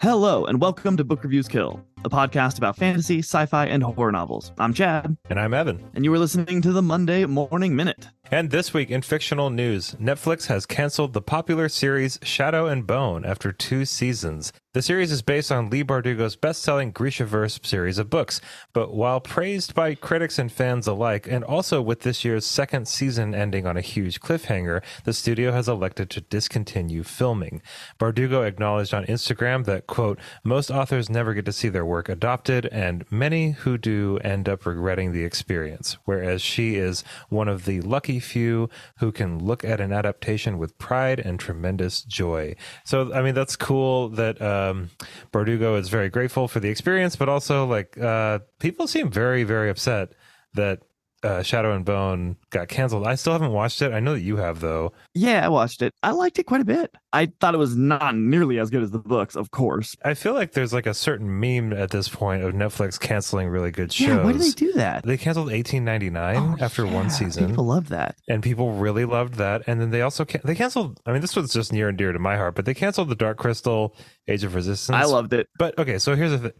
Hello, and welcome to Book Reviews Kill, a podcast about fantasy, sci fi, and horror novels. I'm Chad, And I'm Evan. and you are listening to the Monday Morning Minute. And this week in fictional news, Netflix has canceled the popular series Shadow and Bone after two seasons. The series is based on Leigh Bardugo's best selling Grishaverse series of books, but while praised by critics and fans alike, and also with this year's second season ending on a huge cliffhanger, the studio has elected to discontinue filming. Bardugo acknowledged on Instagram that, quote, most authors never get to see their work adopted, and many who do end up regretting the experience, whereas she is one of the lucky few who can look at an adaptation with pride and tremendous joy. So, I mean, that's cool that uh, um, Bardugo is very grateful for the experience, but also, like, uh, people seem very, very upset that uh, Shadow and Bone got canceled. I still haven't watched it. I know that you have, though. Yeah, I watched it. I liked it quite a bit. I thought it was not nearly as good as the books, of course. I feel like there's like a certain meme at this point of Netflix canceling really good shows. Yeah, why do they do that? They canceled 1899 Oh, after one season. People love that. and people really loved that. And then they also can- they canceled. I mean, this was just near and dear to my heart, but they canceled the Dark Crystal Age of Resistance. I loved it. But okay, so here's the thing.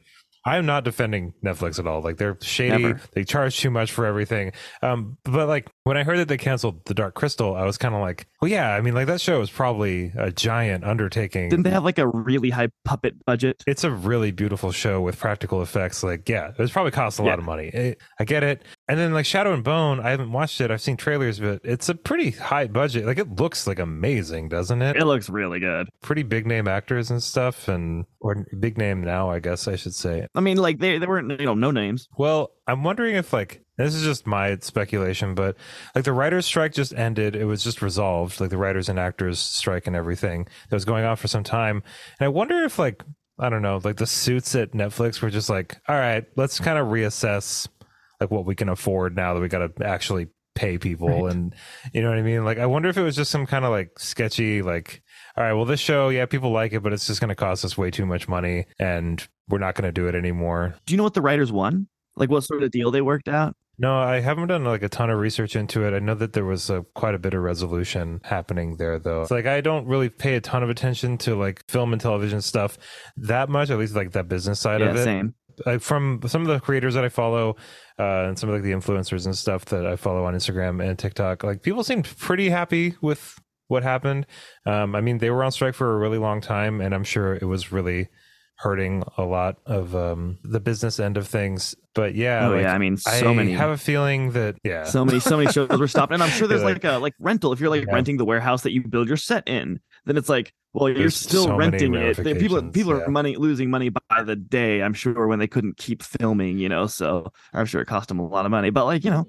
I'm not defending Netflix at all. Like they're shady. Never. They charge too much for everything. Um, but like when I heard that they canceled the Dark Crystal, I was kind of like, well, yeah. I mean, like that show is probably a giant undertaking. Didn't they have like a really high puppet budget? it's a really beautiful show with practical effects. Like, yeah, it was probably cost a Yeah. lot of money. It- I get it. And then like Shadow and Bone, I haven't watched it. I've seen trailers, but it's a pretty high budget. Like, it looks like amazing, doesn't it? It looks really good. Pretty big name actors and stuff, and or big name now, I guess I should say. I mean, like they they weren't you know no names. Well, I'm wondering if like this is just my speculation, but like the writers' strike just ended. It was just resolved, like the writers and actors strike and everything that was going on for some time. And I wonder if like I don't know, like the suits at Netflix were just like, all right, let's kind of reassess like what we can afford now that we got to actually pay people Right. and you know what I mean? Like I wonder if it was just some kind of like sketchy like all right, well this show, yeah, people like it, but it's just going to cost us way too much money and we're not going to do it anymore. Do you know what the writers won? Like what sort of deal they worked out? No, I haven't done like a ton of research into it. I know that there was a, quite a bit of resolution happening there, though. It's like I don't really pay a ton of attention to like film and television stuff that much, at least like that business side yeah, of it. same. Like from some of the creators that I follow, uh, and some of like the influencers and stuff that I follow on Instagram and TikTok, like people seemed pretty happy with what happened. Um, I mean, they were on strike for a really long time, and I'm sure it was really hurting a lot of um, the business end of things. But yeah, oh like, yeah, I mean so I many. have a feeling that yeah, so many so many shows were stopped and i'm sure there's You're like, a like rental if you're like Yeah. renting the warehouse that you build your set in then it's like well you're still so renting it people people yeah. are money losing money by the day i'm sure when they couldn't keep filming you know so i'm sure it cost them a lot of money but like you know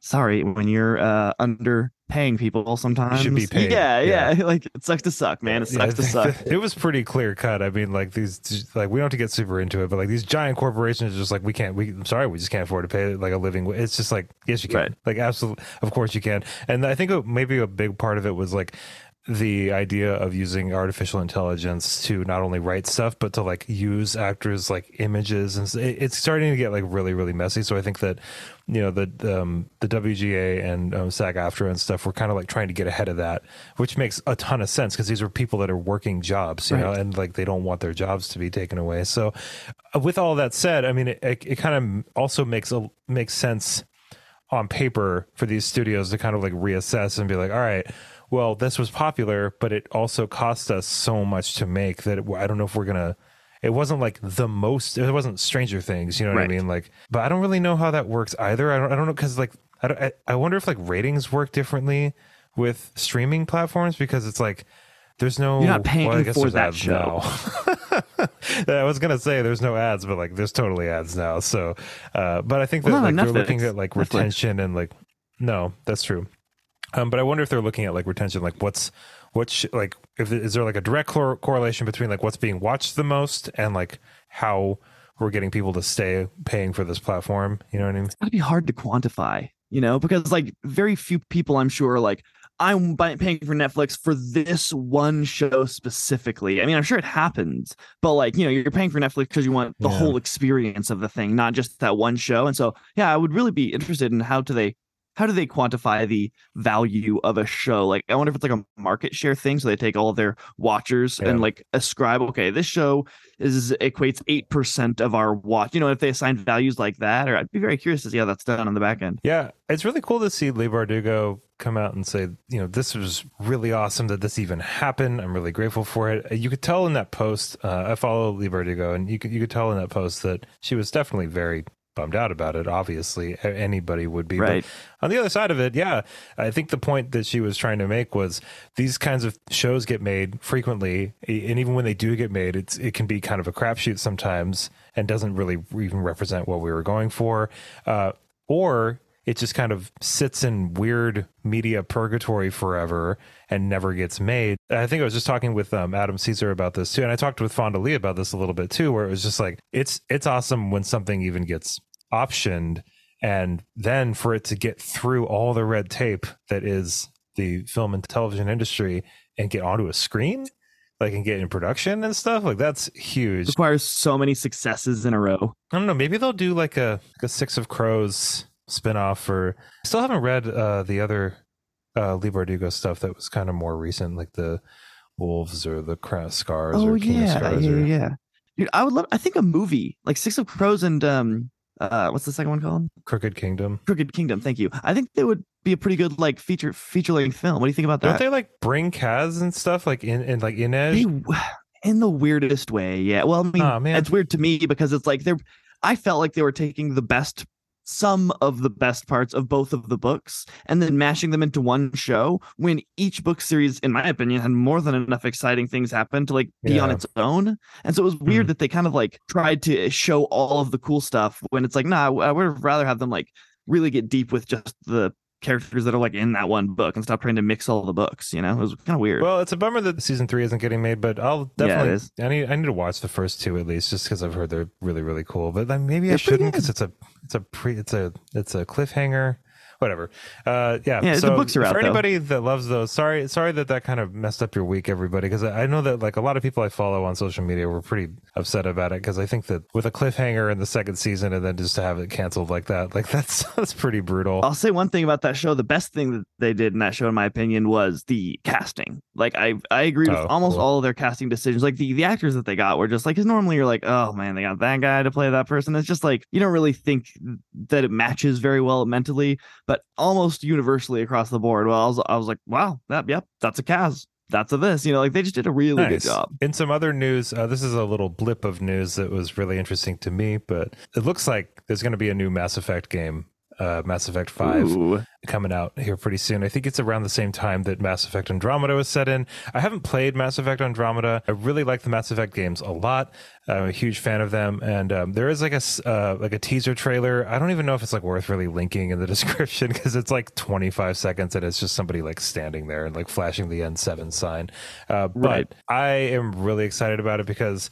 sorry when you're uh under paying people sometimes be paid, yeah, yeah yeah. like it sucks to suck man it Yeah, sucks to suck It was pretty clear cut. I mean, like these, like we don't have to get super into it, but like these giant corporations, are just like we can't. We, I'm sorry, we just can't afford to pay like a living. It's just like yes, you can. Right. Like absolutely, of course you can. And I think maybe a big part of it was like the idea of using artificial intelligence to not only write stuff but to like use actors like images and it- it's starting to get like really really messy. So i think that you know the um the wga and um, sag aftra and stuff were kind of like trying to get ahead of that which makes a ton of sense because these are people that are working jobs you know and like they don't want their jobs to be taken away. So uh, with all that said i mean it, it, it kind of also makes a makes sense on paper for these studios to kind of like reassess and be like, all right, well, this was popular, but it also cost us so much to make that it, I don't know if we're gonna. It wasn't like the most. It wasn't Stranger Things, you know what Right. I mean? Like, but I don't really know how that works either. I don't. I don't know because like I, don't, I I wonder if like ratings work differently with streaming platforms because it's like there's no. You're not paying well, I guess for there's that ads show. now. I was gonna say there's no ads, but like there's totally ads now. So, uh, but I think that Well, like they're looking at like Netflix. retention and like no, that's true. Um, but I wonder if they're looking at like retention, like what's what's like if is there like a direct cor- correlation between like what's being watched the most and like how we're getting people to stay paying for this platform. You know what I mean? it's gotta be hard to quantify, you know, because like very few people I'm sure are like, I'm paying for Netflix for this one show specifically. I mean, I'm sure it happens, but like, you know, you're paying for Netflix because you want the Yeah. whole experience of the thing, not just that one show. And so, yeah, I would really be interested in how do they how do they quantify the value of a show? Like, I wonder if it's like a market share thing. So they take all of their watchers Yeah. and like ascribe, okay, this show is equates eight percent of our watch. You know, if they assign values like that, or I'd be very curious to see how that's done on the back end. Yeah, it's really cool to see Leigh Bardugo come out and say, you know, this was really awesome that this even happened. I'm really grateful for it. You could tell in that post. Uh, I follow Leigh Bardugo, and you could you could tell in that post that she was definitely very bummed out about it. Obviously, anybody would be. But Right. on the other side of it, yeah, I think the point that she was trying to make was these kinds of shows get made frequently, and even when they do get made, it's it can be kind of a crapshoot sometimes, and doesn't really even represent what we were going for, uh, or it just kind of sits in weird media purgatory forever and never gets made. I think I was just talking with um, Adam Caesar about this too, and I talked with Fonda Lee about this a little bit too, where it was just like it's it's awesome when something even gets optioned and then for it to get through all the red tape that is the film and television industry and get onto a screen like and get in production and stuff like that's huge requires so many successes in a row. i don't know maybe they'll do like a like a six of crows spin-off or i still haven't read uh the other uh leigh bardugo stuff that was kind of more recent like the wolves or the scars Oh or king of yeah, scars yeah, or yeah. Dude, I would love. I think a movie like Six of Crows and um, uh, what's the second one called? crooked kingdom Crooked Kingdom. Thank you. I think they would be a pretty good like feature feature length film. What do you think about that? don't they like bring Kaz and stuff like in in like in edge They in the weirdest way. Yeah. Well, I mean, Aw, man. it's weird to me because it's like they're. I felt like they were taking the best, some of the best parts of both of the books, and then mashing them into one show. When each book series, in my opinion, had more than enough exciting things happen to like be on its own. And so it was weird hmm. that they kind of like tried to show all of the cool stuff when it's like, nah, I would rather have them like really get deep with just the characters that are like in that one book and stop trying to mix all the books. You know, it was kind of weird. Well, it's a bummer that season three isn't getting made, but I'll Yeah, it definitely. is. I need. I need to watch the first two at least, just because I've heard they're really, really cool. But then maybe I They're pretty shouldn't because it's a, it's a pre, it's a, it's a cliffhanger. Whatever. Uh, yeah. Yeah, the so books are for out, though. anybody that loves those, sorry, sorry that that kind of messed up your week, everybody. Because I I know that like a lot of people I follow on social media were pretty upset about it because I think that with a cliffhanger in the second season and then just to have it canceled like that, like that's that's pretty brutal. I'll say one thing about that show. The best thing that they did in that show, in my opinion, was the casting. Like I, I agree with Oh, almost cool. all of their casting decisions. Like the the actors that they got were just like, because normally you're like, oh man, they got that guy to play that person. It's just like you don't really think that it matches very well mentally, but almost universally across the board. Well, I was, I was like, wow, that yep, that's a Kaz. That's a this. You know, like they just did a really good job. In some other news, uh, this is a little blip of news that was really interesting to me, but it looks like there's going to be a new Mass Effect game, uh, Mass Effect 5, Ooh. coming out here pretty soon. I think it's around the same time that Mass Effect Andromeda was set in. I haven't played Mass Effect Andromeda. I really like the Mass Effect games a lot. I'm a huge fan of them, and um, there is like a uh, like a teaser trailer. I don't even know if it's like worth really linking in the description because it's like 25 seconds and it's just somebody like standing there and like flashing the N7 sign. Uh, but Right. I am really excited about it because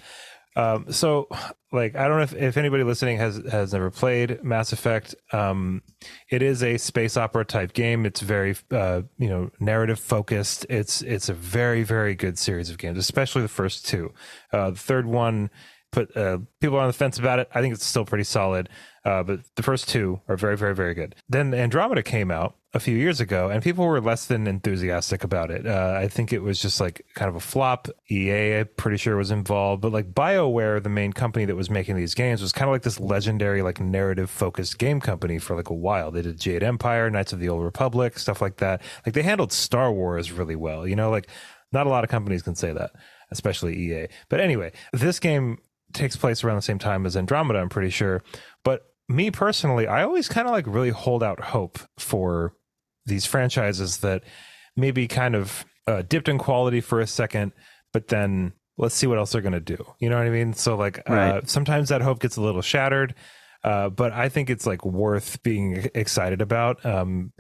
um so like i don't know if, if anybody listening has has never played mass effect. Um it is a space opera type game. It's very uh you know narrative focused. It's it's a very very good series of games especially the first two. Uh the third one put uh people on the fence about it. I think it's still pretty solid. Uh but the first two are very very very good. Then andromeda came out a few years ago and people were less than enthusiastic about it. Uh, i think it was just like kind of a flop. Ea i'm pretty sure was involved but like bioware the main company that was making these games was kind of like this legendary like narrative focused game company for like a while. They did jade empire knights of the old republic stuff like that. Like they handled star wars really well you know? Like not a lot of companies can say that especially ea but anyway this game takes place around the same time as andromeda i'm pretty sure. But me personally i always kind of like really hold out hope for these franchises that maybe kind of uh, dipped in quality for a second, but then let's see what else they're going to do. You know what I mean? So like uh, sometimes that hope gets a little shattered. Uh, but I think it's like worth being excited about. Um,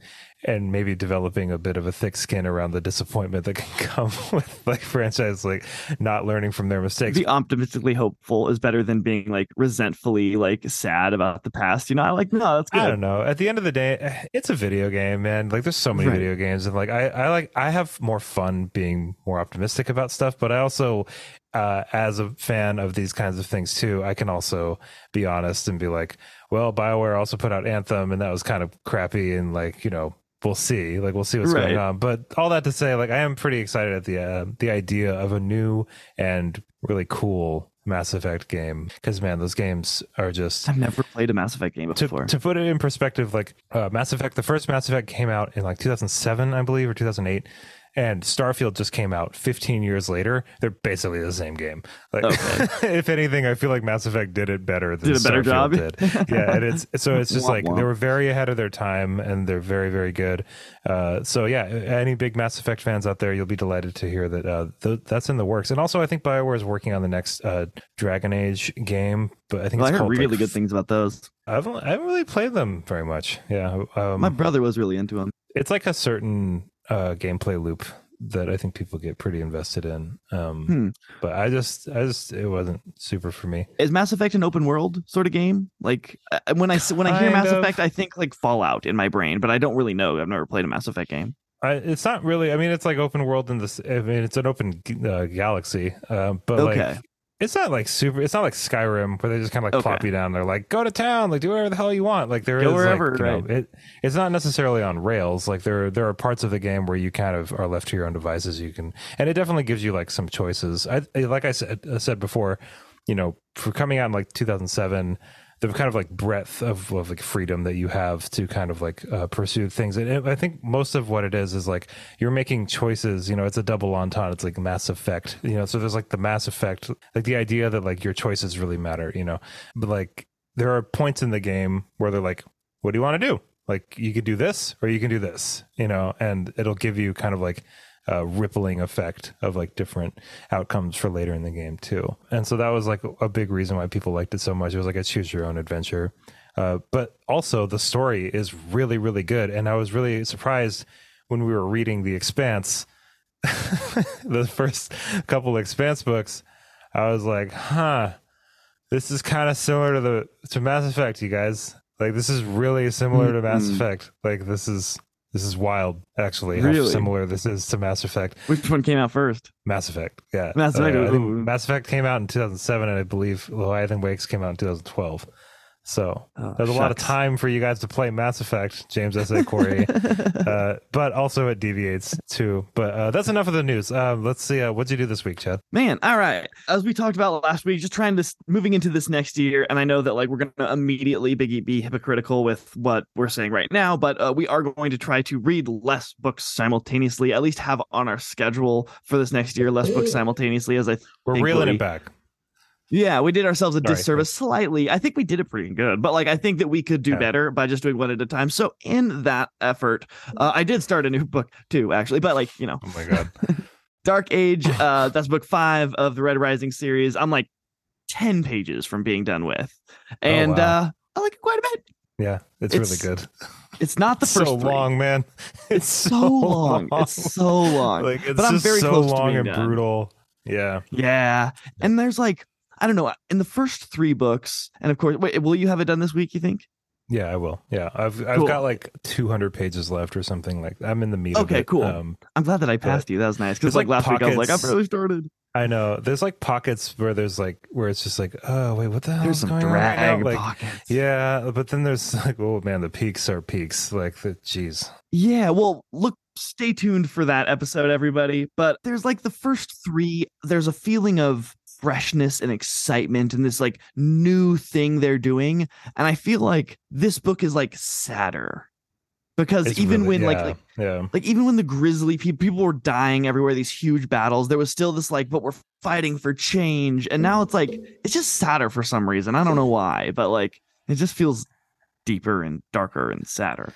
and maybe developing a bit of a thick skin around the disappointment that can come with like franchise like not learning from their mistakes. Be optimistically hopeful is better than being like resentfully like sad about the past. You know, I like no, that's good. I don't know. At the end of the day, it's a video game, man. Like there's so many Right. video games, and like I, I like I have more fun being more optimistic about stuff. But I also, uh, as a fan of these kinds of things too, I can also be honest and be like, well, Bioware also put out Anthem, and that was kind of crappy, and like you know. We'll see. Like we'll see what's going on. But all that to say, like I am pretty excited at the uh, the idea of a new and really cool Mass Effect game. Because man, those games are just I've never played a Mass Effect game to, before. to put it in perspective, like uh, Mass Effect, the first Mass Effect came out in like 2007, I believe, or 2008, and Starfield just came out 15 years later. They're basically the same game. Like, if anything, I feel like Mass Effect did it better than Did a better Starfield job? did. Yeah, and it's so it's just Womp like womp. they were very ahead of their time, and they're very very good. Uh, so yeah, any big Mass Effect fans out there, you'll be delighted to hear that uh, th- that's in the works. And also, I think Bioware is working on the next uh, Dragon Age game, but I think Well, I heard called really like, good things about those. I haven't, I haven't really played them very much. Yeah, um, My brother was really into them. it's like a certain uh, gameplay loop that I think people get pretty invested in. Um, Hmm. But I just, I just, it wasn't super for me. Is Mass Effect an open world sort of game? Like when I when I hear Kind Mass of. Effect, I think like Fallout in my brain, but I don't really know. I've never played a Mass Effect game. I, it's not really. I mean, it's like open world in this. I mean, it's an open uh, galaxy. Uh, but Okay. like, it's not like super. It's not like Skyrim where they just kind of like Okay. plop you down. They're like, go to town, like do whatever the hell you want. Like there is Go like, wherever, you know, it. It's not necessarily on rails. Like there, there are parts of the game where you kind of are left to your own devices. You can, and it definitely gives you like some choices. I like I said, I said before, you know, for coming out in like 2007 the kind of like breadth of, of like freedom that you have to kind of like uh, pursue things. And it, I think most of what it is is like you're making choices. You know, it's a double entendre. It's like Mass Effect. You know, so there's like the Mass Effect, like the idea that like your choices really matter. You know, but like there are points in the game where they're like, "What do you want to do?" Like you could do this or you can do this. You know, and it'll give you kind of like uh, rippling effect of like different outcomes for later in the game too. And so that was like a big reason why people liked it so much. It was like a choose your own adventure. Uh, but also the story is really, really good. And I was really surprised when we were reading The Expanse, the first couple Expanse books. I was like, huh, this is kind of similar to the to Mass Effect, you guys. Like this is really similar to Mass Mhm. Effect. Like this is this is wild, actually, how Really? similar this is to Mass Effect. Which one came out first? Mass Effect, yeah. Mass Effect, Uh, I think ooh. Mass Effect came out in 2007, and I believe Leviathan Wakes came out in 2012. So Oh, there's a lot of time for you guys to play Mass Effect, James S. A. Corey. uh, but also it deviates too. But uh, that's enough of the news. Uh, let's see. Uh, what'd you do this week, Chad? Man, all right. As we talked about last week, just trying this moving into this next year, and I know that like we're gonna immediately be, be hypocritical with what we're saying right now, but uh, we are going to try to read less books simultaneously. At least have on our schedule for this next year less books simultaneously. As I We're reeling we- it back. Yeah, we did ourselves a Sorry. disservice slightly. I think we did it pretty good, but like I think that we could do Yeah. better by just doing one at a time. So in that effort, uh, I did start a new book too, actually. But like you know, Oh my god. Dark Age, uh, that's book five of the Red Rising series. I'm like 10 pages from being done with. And wow. uh, I like it quite a bit. Yeah, it's, It's really good. It's not the first so three. long, man. It's so long. It's so long. Like it's but I'm very so close to long being and done. brutal. Yeah. Yeah. And there's like, I don't know, in the first three books, and of course, wait, will you have it done this week, you think? Yeah, I will. Yeah, I've I've Cool. got like 200 pages left or something like. I'm in the meat. of Okay, it. cool. Um, I'm glad that I passed you. That was nice. Because like, like, last week, I was like, I've pockets- barely started. I know. There's like pockets where there's like where it's just like, oh wait, what the hell There's is some going on? right Like, pockets. yeah, but then there's like, oh man, the peaks are peaks. Like the jeez. Yeah, well, look, stay tuned for that episode, everybody. But there's like the first three, there's a feeling of freshness and excitement and this like new thing they're doing. And I feel like this book is like sadder because It's even really- when like, yeah, like yeah, like even when the grizzly people people were dying everywhere these huge battles there was still this like but we're fighting for change and now it's like it's just sadder for some reason i don't know why but like it just feels deeper and darker and sadder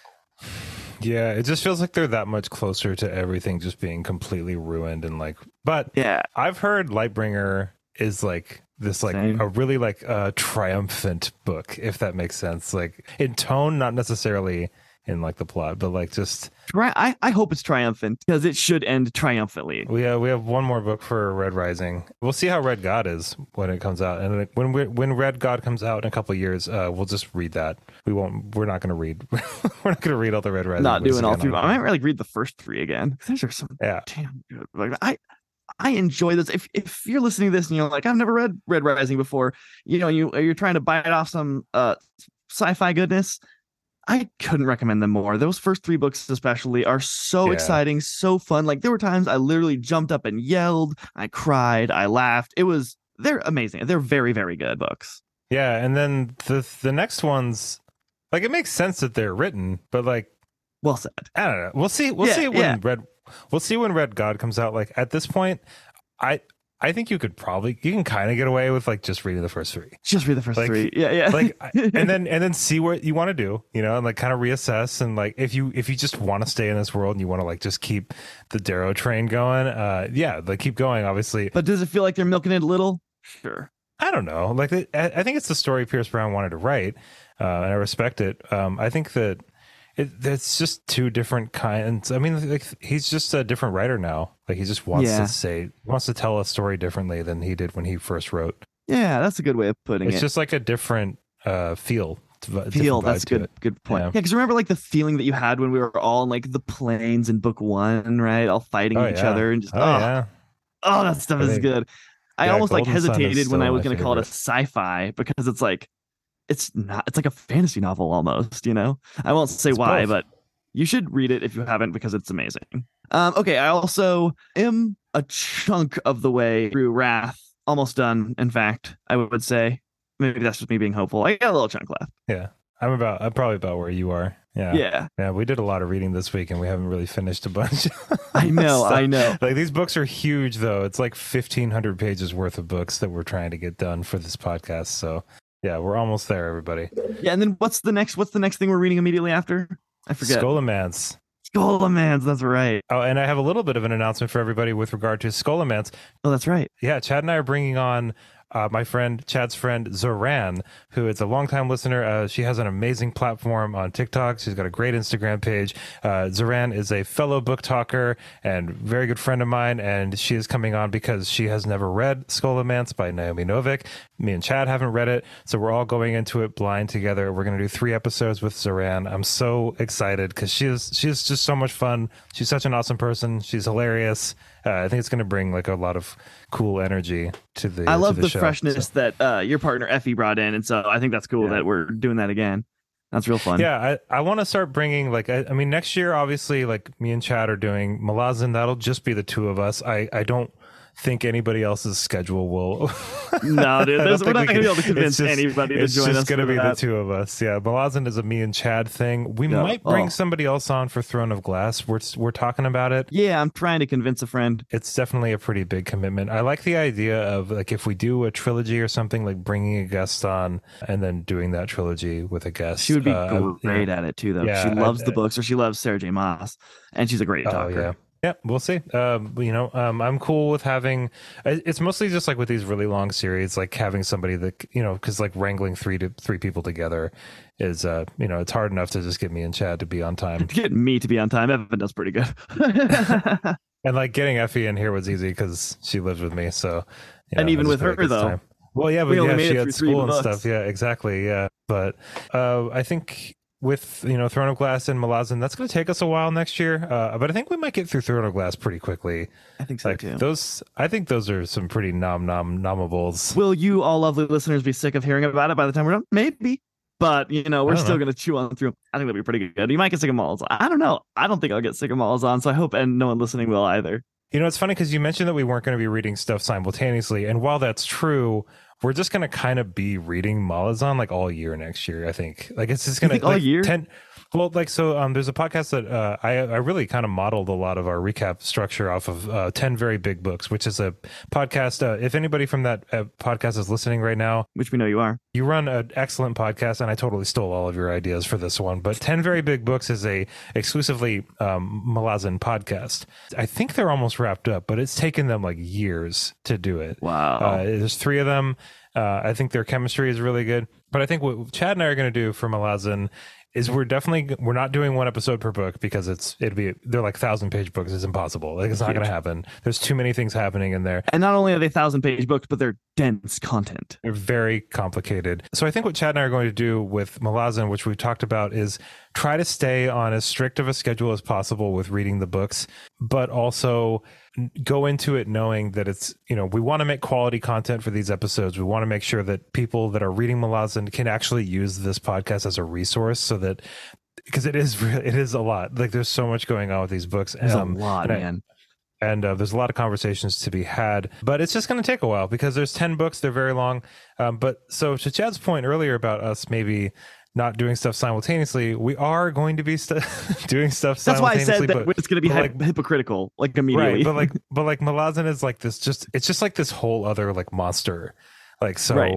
yeah. It just feels like they're that much closer to everything just being completely ruined and like. But yeah I've heard Lightbringer is like this like Same. a really like uh triumphant book if that makes sense like in tone not necessarily in like the plot, but like just I, I hope it's triumphant because it should end triumphantly. we uh, we have one more book for Red Rising. We'll see how Red God is when it comes out, and when we when Red God comes out in a couple of years, uh, we'll just read that. We won't. We're not going to read. we're not going to read all the Red Rising. Not doing all three. I might like read the first three again. Those are some Yeah, damn good. Like I I enjoy this. If if you're listening to this and you're like, I've never read Red Rising before, you know, you you're trying to bite off some uh sci-fi goodness. I couldn't recommend them more. Those first three books, especially, are so Yeah. exciting, so fun. Like there were times I literally jumped up and yelled, I cried, I laughed. It was they're amazing. They're very, very good books. yeah, and then the the next ones, like it makes sense that they're written, but like Well said. I don't know. We'll see. We'll Yeah, see when yeah. Red. We'll see when Red God comes out. Like at this point, I I think you could probably you can kind of get away with like just reading the first three. Just read the first Like- three. Yeah, yeah. like and then and then see what you want to do you know and like kind of reassess and like if you if you just want to stay in this world and you want to like just keep the darrow train going uh yeah like keep going obviously but does it feel like they're milking it a little? Sure. i don't know like I, I think it's the story pierce brown wanted to write uh and i respect it um i think that it, it's just two different kinds. I mean, like he's just a different writer now. Like he just wants Yeah. to say, wants to tell a story differently than he did when he first wrote. Yeah, that's a good way of putting It's it. It's just like a different uh feel. feel that's good it. good point Yeah. yeah because remember like the feeling that you had when we were all in like the planes in book one right all fighting Oh, each yeah. other and just Oh, oh, yeah. oh that stuff I is think- good i yeah, almost like Golden is hesitated when i was going to call it a sci-fi because it's like it's not it's like a fantasy novel almost you know i won't say It's why both. but you should read it if you haven't because it's amazing um okay i also am a chunk of the way through wrath almost done in fact i would say maybe that's just me being hopeful i got a little chunk left Yeah. I'm about I'm probably about where you are. Yeah. yeah Yeah, we did a lot of reading this week and we haven't really finished a bunch. i know i know Like these books are huge though. It's like 1500 pages worth of books that we're trying to get done for this podcast. So, yeah, we're almost there everybody. Yeah, and then what's the next? What's the next thing we're reading immediately after? I forget. Scholomance. Scholomance. That's right. Oh, and I have a little bit of an announcement for everybody with regard to Scholomance. Oh, that's right. Yeah, Chad and I are bringing on uh, my friend Chad's friend Zoran, who is a longtime listener. Uh, she has an amazing platform on TikTok. She's got a great Instagram page. Uh, Zoran is a fellow book talker and very good friend of mine, and she is coming on because she has never read Scholomance by Naomi Novik. Me and Chad haven't read it, so we're all going into it blind together. We're going to do three episodes with Zoran. I'm so excited because she is she is just so much fun. She's such an awesome person. She's hilarious. Uh, I think it's going to bring like a lot of cool energy to the. I love the, show. freshness So- that uh, your partner Effie brought in, and so I think that's cool Yeah. that we're doing that again. That's real fun. Yeah, I, I want to start bringing like I, I mean next year obviously like me and Chad are doing Malazan. That'll just be the two of us. I I don't think anybody else's schedule will. No, dude, I there's- don't we're not gonna be able to convince just- anybody to join us. it's just gonna be that. the two of us. Yeah, Malazan is a me and Chad thing. We might bring Oh. somebody else on for Throne of Glass. We're we're talking about it. Yeah, I'm trying to convince a friend. It's definitely a pretty big commitment. I like the idea of like if we do a trilogy or something, like bringing a guest on and then doing that trilogy with a guest. She would be Uh, great yeah. at it too, though. Yeah, she I- loves the I- books, or she loves Sarah J. Maas, and she's a great Oh talker. yeah. Yeah, we'll see. Um, you know, um, I'm cool with having. It's mostly just like with these really long series, like having somebody that you know, because like wrangling three to three people together is, uh, you know, it's hard enough to just get me and Chad to be on time, get me to be on time, Evan does pretty good. and like getting Effie in here was easy because she lives with me. So, you And even with her, though. time. Well, yeah, but We yeah, she had school and books. stuff. Yeah, exactly. Yeah, but uh, I think with you know Throne of Glass and Malazan, that's going to take us a while next year. Uh, but I think we might get through Throne of Glass pretty quickly. I think so like too. those i think those are some pretty nom nom nomables Will you all lovely listeners be sick of hearing about it by the time we're done? Maybe. But you know, we're still gonna chew on through. I think that'd be pretty good. You might get sick of Malls. I don't know. I don't think I'll get sick of Malazan, so I hope and no one listening will either. you know it's funny because you mentioned that we weren't going to be reading stuff simultaneously and while that's true we're just going to kind of be reading malazan like all year next year i think like it's just going to think all like, year? 10 well like so um there's a podcast that uh i i really kind of modeled a lot of our recap structure off of uh 10 very big books which is a podcast uh, if anybody from that uh, podcast is listening right now Which we know you are. You run an excellent podcast, and I totally stole all of your ideas for this one. But Ten Very Big Books is a exclusively um, Malazan podcast. I think they're almost wrapped up, but it's taken them like years to do it. Wow. Uh, there's three of them. Uh, I think their chemistry is really good. But I think what Chad and I are going to do for Malazan is we're definitely we're not doing one episode per book because it's it'd be they're like thousand page books. It's impossible. Like it's not going to happen. There's too many things happening in there. And not only are they thousand page books, but they're dense content. They're very complicated. So I think what Chad and I are going to do with Malazan, which we've talked about, is try to stay on as strict of a schedule as possible with reading the books, but also go into it knowing that it's you know we want to make quality content for these episodes. We want to make sure that people that are reading Malazan can actually use this podcast as a resource so that because it is it is a lot. Like there's so much going on with these books. There's um, a lot and man. I, and uh, there's a lot of conversations to be had but it's just going to take a while because there's 10 books they're very long. Um, but so to chad's point earlier about us maybe not doing stuff simultaneously, we are going to be st- doing stuff. Simultaneously. That's why I said that it's going to be like, hypocritical, like immediately. Right, but like, but like Malazan is like this. Just it's just like this whole other like monster. Like so, right.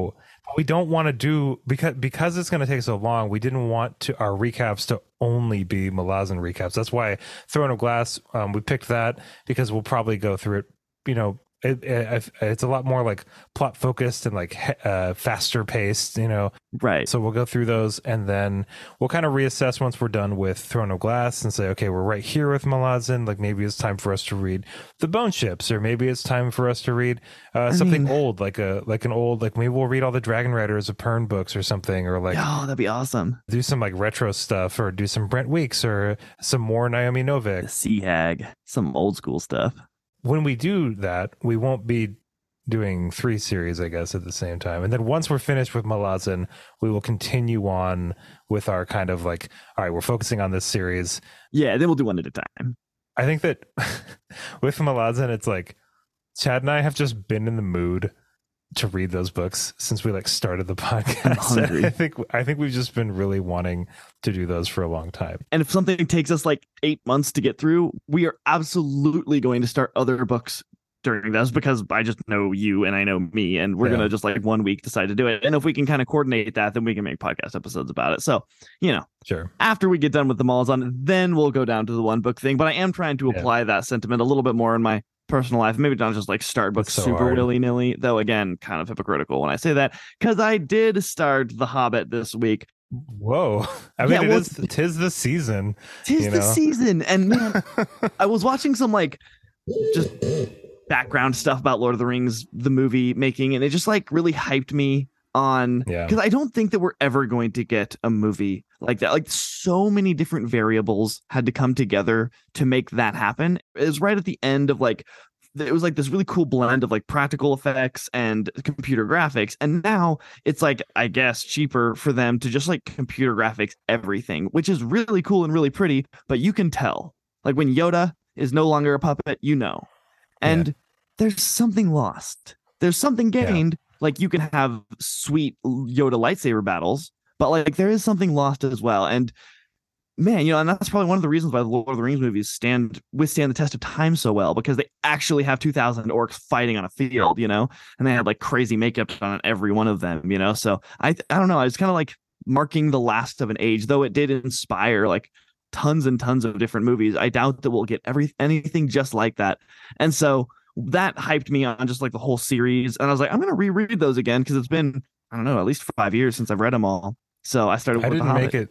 we don't want to do because because it's going to take so long. We didn't want to our recaps to only be Malazan recaps. That's why Throne of Glass. Um, we picked that because we'll probably go through it. You know, it, it, it's a lot more like plot focused and like uh, faster paced, you know. Right. So we'll go through those and then we'll kind of reassess once we're done with Throne of Glass and say, okay, we're right here with Malazan. Like maybe it's time for us to read the Bone Ships, or maybe it's time for us to read uh, something mean, old, like a like an old like maybe we'll read all the Dragon Riders of Pern books or something, or like oh, that'd be awesome. Do some like retro stuff, or do some Brent Weeks, or some more Naomi Novik, the Sea Hag, some old school stuff when we do that, we won't be doing three series, I guess, at the same time. And then once we're finished with Malazan, we will continue on with our kind of like, all right, we're focusing on this series. Yeah, then we'll do one at a time. I think that with Malazan, it's like Chad and I have just been in the mood to read those books since we like started the podcast. I think I think we've just been really wanting to do those for a long time. And if something takes us like 8 months to get through, we are absolutely going to start other books during those because I just know you and I know me and we're yeah. going to just like one week decide to do it. And if we can kind of coordinate that, then we can make podcast episodes about it. So, you know, sure. After we get done with the malazan, then we'll go down to the one book thing, but I am trying to apply yeah. that sentiment a little bit more in my personal life. Maybe not just like start books so super willy nilly, though. Again, kind of hypocritical when I say that because I did start The Hobbit this week. Whoa! I mean, yeah, it well, is tis the season. Tis the know? season, and man, I was watching some like just background stuff about Lord of the Rings, the movie making, and it just like really hyped me on because yeah. I don't think that we're ever going to get a movie like that. Like so many different variables had to come together to make that happen. It was right at the end of like it was like this really cool blend of like practical effects and computer graphics and now it's like i guess cheaper for them to just like computer graphics everything which is really cool and really pretty but you can tell like when yoda is no longer a puppet you know and yeah. there's something lost there's something gained yeah like you can have sweet Yoda lightsaber battles, but like there is something lost as well. And man, you know, and that's probably one of the reasons why the Lord of the Rings movies stand withstand the test of time so well because they actually have 2,000 orcs fighting on a field, you know, and they had like crazy makeup on every one of them, you know. So I I don't know, I was kind of like marking the last of an age, though it did inspire like tons and tons of different movies. I doubt that we'll get every anything just like that, and so that hyped me on just like the whole series. And I was like, I'm gonna reread those again because it's been I don't know at least five years since I've read them all. So I started. I didn't make it.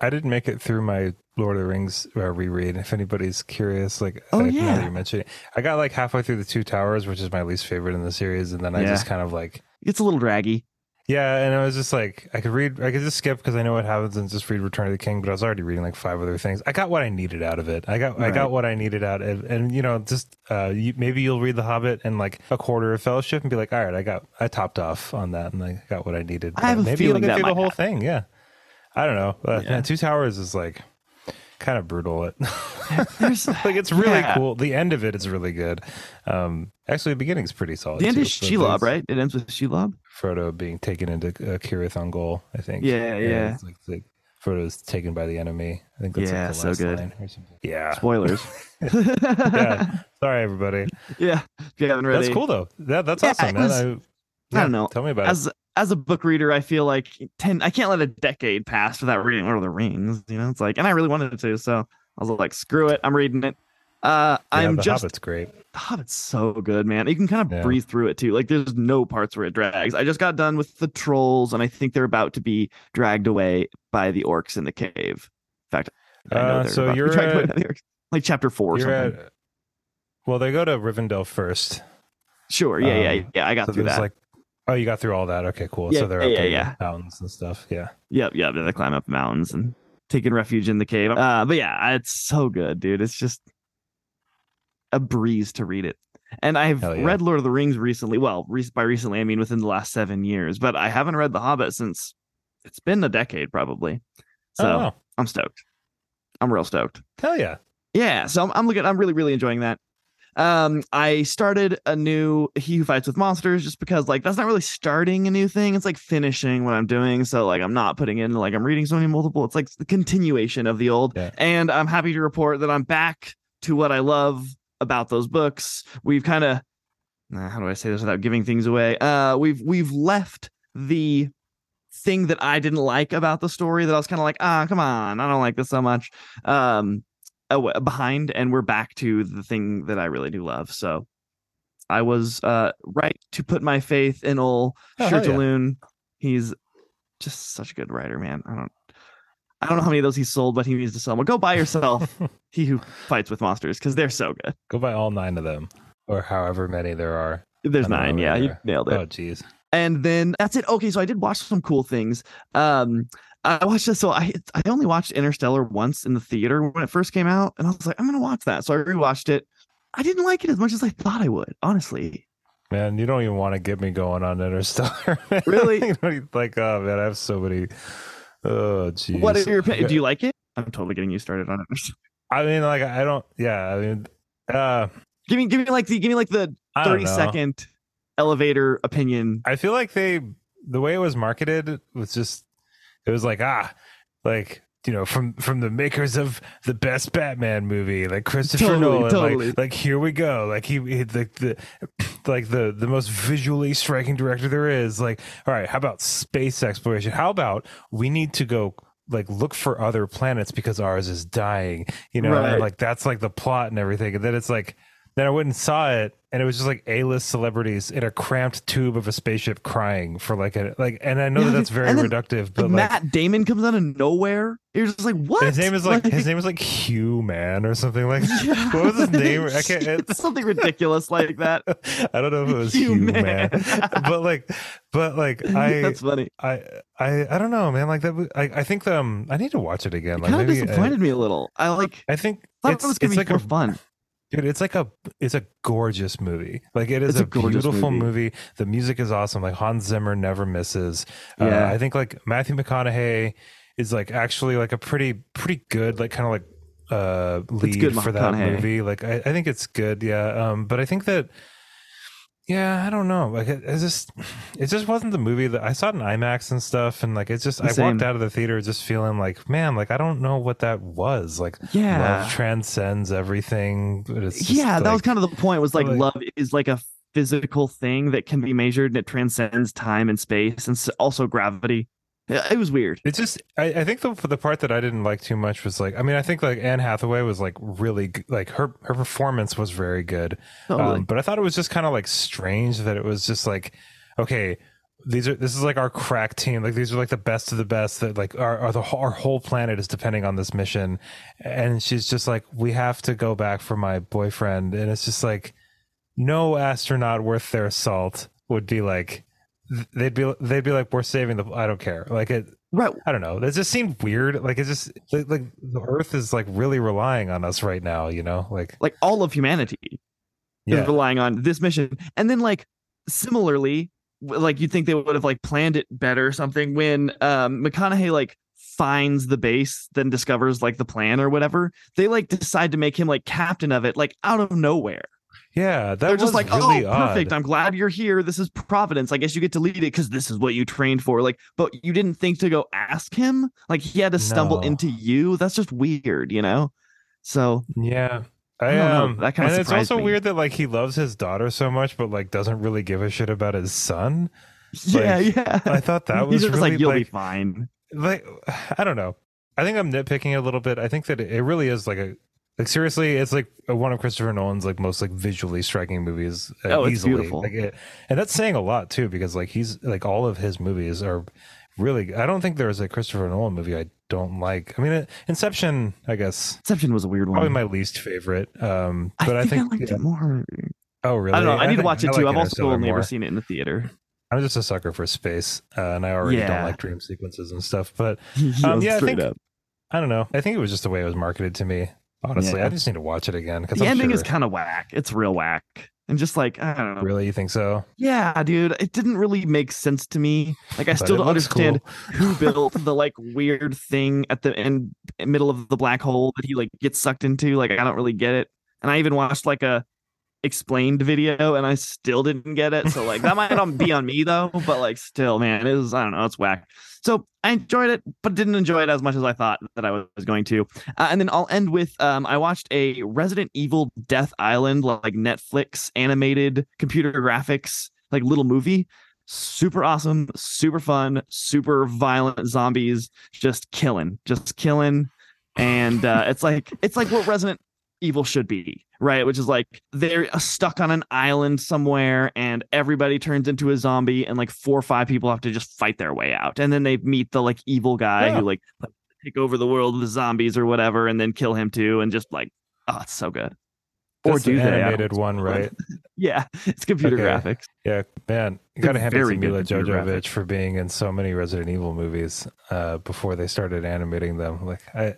I didn't make it through my Lord of the Rings uh, reread. If anybody's curious, like oh yeah, you mentioned it, I got like halfway through the Two Towers, which is my least favorite in the series, and then I yeah. just kind of like it's a little draggy. Yeah, and I was just like, I could read, I could just skip because I know what happens and just read Return of the King. But I was already reading like five other things. I got what I needed out of it. I got, right. I got what I needed out, of, and you know, just uh, you, maybe you'll read The Hobbit and like a quarter of Fellowship and be like, all right, I got, I topped off on that and I got what I needed. I have maybe you'll get through the whole happen. thing. Yeah, I don't know. Uh, yeah. Two Towers is like kind of brutal. It like it's really yeah. cool. The end of it is really good. Um, actually, the beginning is pretty solid. The end too. is Shelob, right? It ends with Shelob. Frodo being taken into uh, Cirith Ungol, I think. Yeah, yeah. yeah. It's like, like Frodo's taken by the enemy. I think that's yeah, like so good. Yeah. Spoilers. yeah. Sorry, everybody. Yeah. If you haven't read That's cool though. That, that's yeah, awesome, man. Was, I, yeah, I, don't know. Tell me about as, it. As a book reader, I feel like ten. I can't let a decade pass without reading Lord of the Rings. You know, it's like, and I really wanted to, so I was like, screw it, I'm reading it. Uh, yeah, I'm the just Hobbit's great. Hobbit's so good, man. You can kind of Yeah. breathe through it too. Like there's no parts where it drags. I just got done with the trolls, and I think they're about to be dragged away by the orcs in the cave. In fact, I know Uh, they're so about to be you're away at- by the orcs. like chapter four or You're something. at, well, they go to Rivendell first. sure, yeah, yeah, um, yeah. I got So through that. like, oh, you got through all that. Okay, cool. Yeah, so they're yeah, up yeah, in yeah. mountains and stuff. Yeah. Yep, yep. They climb up mountains and taking refuge in the cave. Uh, but yeah, it's so good, dude. It's just a breeze to read it. And I've yeah. read Lord of the Rings recently. Well, re- by recently I mean within the last seven years. But I haven't read The Hobbit since it's been a decade, probably. So oh, wow. I'm stoked. I'm real stoked. hell yeah. Yeah, so I'm, I'm looking. I'm really, really enjoying that. Um, I started a new He Who Fights with Monsters just because, like, that's not really starting a new thing. It's like finishing what I'm doing. So, like, I'm not putting in like I'm reading so many multiple. It's like the continuation of the old. Yeah. And I'm happy to report that I'm back to what I love about those books. We've kind of, how do I say this without giving things away? Uh, we've we've left the thing that I didn't like about the story that I was kind of like, ah, come on, I don't like this so much. Um, behind and we're back to the thing that I really do love. So I was uh right to put my faith in old Oh, yeah. He's just such a good writer, man. I don't I don't know how many of those he sold, but he needs to sell them. Go buy yourself He Who Fights with Monsters because they're so good. Go buy all nine of them, or however many there are. There's I don't know nine, yeah, you nailed it. Oh, jeez. and then that's it. Okay, so I did watch some cool things. Um, I watched this. So I I only watched Interstellar once in the theater when it first came out, and I was like, I'm gonna watch that. So I rewatched it. I didn't like it as much as I thought I would, honestly. Man, you don't even want to get me going on Interstellar. Really? Like, oh man, I have so many. Oh, jeez. What is your opinion? Do you like it? I'm totally getting you started on it. I mean, like, I don't. Yeah, I mean, uh, give me, give me like the, give me like the I don't 30 know. second elevator opinion. I feel like they the way it was marketed was just it was like ah like you know from from the makers of the best Batman movie like Christopher Totally, Nolan totally. like like here we go like he, he like the like the the most visually striking director there is like all right how about space exploration how about we need to go like look for other planets because ours is dying you know Right. like that's like the plot and everything and then it's like then I went and saw it, and it was just like A-list celebrities in a cramped tube of a spaceship crying for like a like. And I know Yeah, that that's very reductive, Like, but like Matt Damon comes out of nowhere. You're just like, what? his name is like his name is like Hugh Man or something like. Yeah. What was his name? I can't. It's, something ridiculous like that. I don't know if it was Hugh Hugh, Man. Man, but like, but like I. That's funny. I, I I don't know, man. Like that. I think um I need to watch it again. It Like kind of I- disappointed me a little. I like I think thought it's it was gonna it's be like more a fun. Dude, it's like a it's a gorgeous movie. Like it is It's a, a beautiful movie. movie. The music is awesome. Like Hans Zimmer never misses. Uh, Yeah. I think like Matthew McConaughey is like actually like a pretty pretty good like kind of like uh lead good, for that movie. Like I, I think it's good. Yeah. Um. But I think that yeah, I don't know. Like it, it just it just wasn't the movie that I saw it in IMAX and stuff, and like it's just I walked out of the theater just feeling like man, like I don't know what that was. Like Yeah. love transcends everything. But it's just, yeah, that was kind of the point. Was like, like- love is like a physical thing that can be measured and it transcends time and space and also gravity. Yeah, It was weird. It just, I, I think the the part that I didn't like too much was like, I mean, I think like Anne Hathaway was like really like her her performance was very good, Totally. um, but I thought it was just kind of like strange that it was just like, okay, these are this is like our crack team, like these are like the best of the best that like our our, the, our whole planet is depending on this mission, and she's just like, we have to go back for my boyfriend, and it's just like, no astronaut worth their salt would be like. They'd be they'd be like we're saving the I don't care like it right. I don't know. It just seemed weird. Like it's just like, like the Earth is like really relying on us right now. You know, like Like all of humanity yeah, is relying on this mission. And then like similarly, like you'd think they would have like planned it better or something when um McConaughey like finds the base, then discovers like the plan or whatever. They like decide to make him like captain of it, like out of nowhere. Yeah. That They're just like, really oh, odd. perfect. I'm glad you're here. This is Providence. I guess you get to lead it because this is what you trained for. Like, but you didn't think to go ask him. Like he had to stumble No. into you. That's just weird, you know. So Yeah. I, I don't know. um, That kinda and it's also me. weird that like he loves his daughter so much, but like doesn't really give a shit about his son. yeah, Like, yeah. I thought that was He's just really like, you'll be fine. like I don't know. I think I'm nitpicking a little bit. I think that it really is like a Like seriously, it's like one of Christopher Nolan's like most like visually striking movies. Uh, Oh, it's easily. beautiful. Like it, and that's saying a lot too, because like he's like all of his movies are really. I don't think there's a Christopher Nolan movie I don't like. I mean, uh, Inception, I guess, Inception was a weird one. probably my least favorite. Um, but I I think, think, I liked yeah. it more. oh really? I don't know. I need to watch it too. like I've also never more. seen it in the theater. I'm just a sucker for space, uh, and I already don't like dream sequences and stuff. But Um, yeah, I think- up. I don't know. I think it was just the way it was marketed to me. Honestly, Yeah. I just need to watch it again because The I'm ending sure. is kind of whack. It's real whack. And just like, I don't know. really, you think so? Yeah, dude. It didn't really make sense to me. Like I still don't understand cool. who built the like weird thing at the end middle of the black hole that he like gets sucked into. Like I don't really get it. And I even watched like a explained video and I still didn't get it. So like that might not be on me though, but like still, man, it was I don't know, it's whack. So I enjoyed it, but didn't enjoy it as much as I thought that I was going to. Uh, and then I'll end with um I watched a Resident Evil Death Island like Netflix animated computer graphics like little movie. Super awesome, super fun, super violent zombies just killing, just killing. And uh, it's like it's like what Resident Evil should be, right? Which is like they're stuck on an island somewhere and everybody turns into a zombie and like four or five people have to just fight their way out. And then they meet the like evil guy Yeah. who like take over the world with zombies or whatever and then kill him too and just like oh it's so good. Or That's the do they? Animated one, right? Yeah, it's computer Okay. graphics. Yeah, man, you got to hand it to Milla Jovovich for being in so many Resident Evil movies uh, before they started animating them. Like I,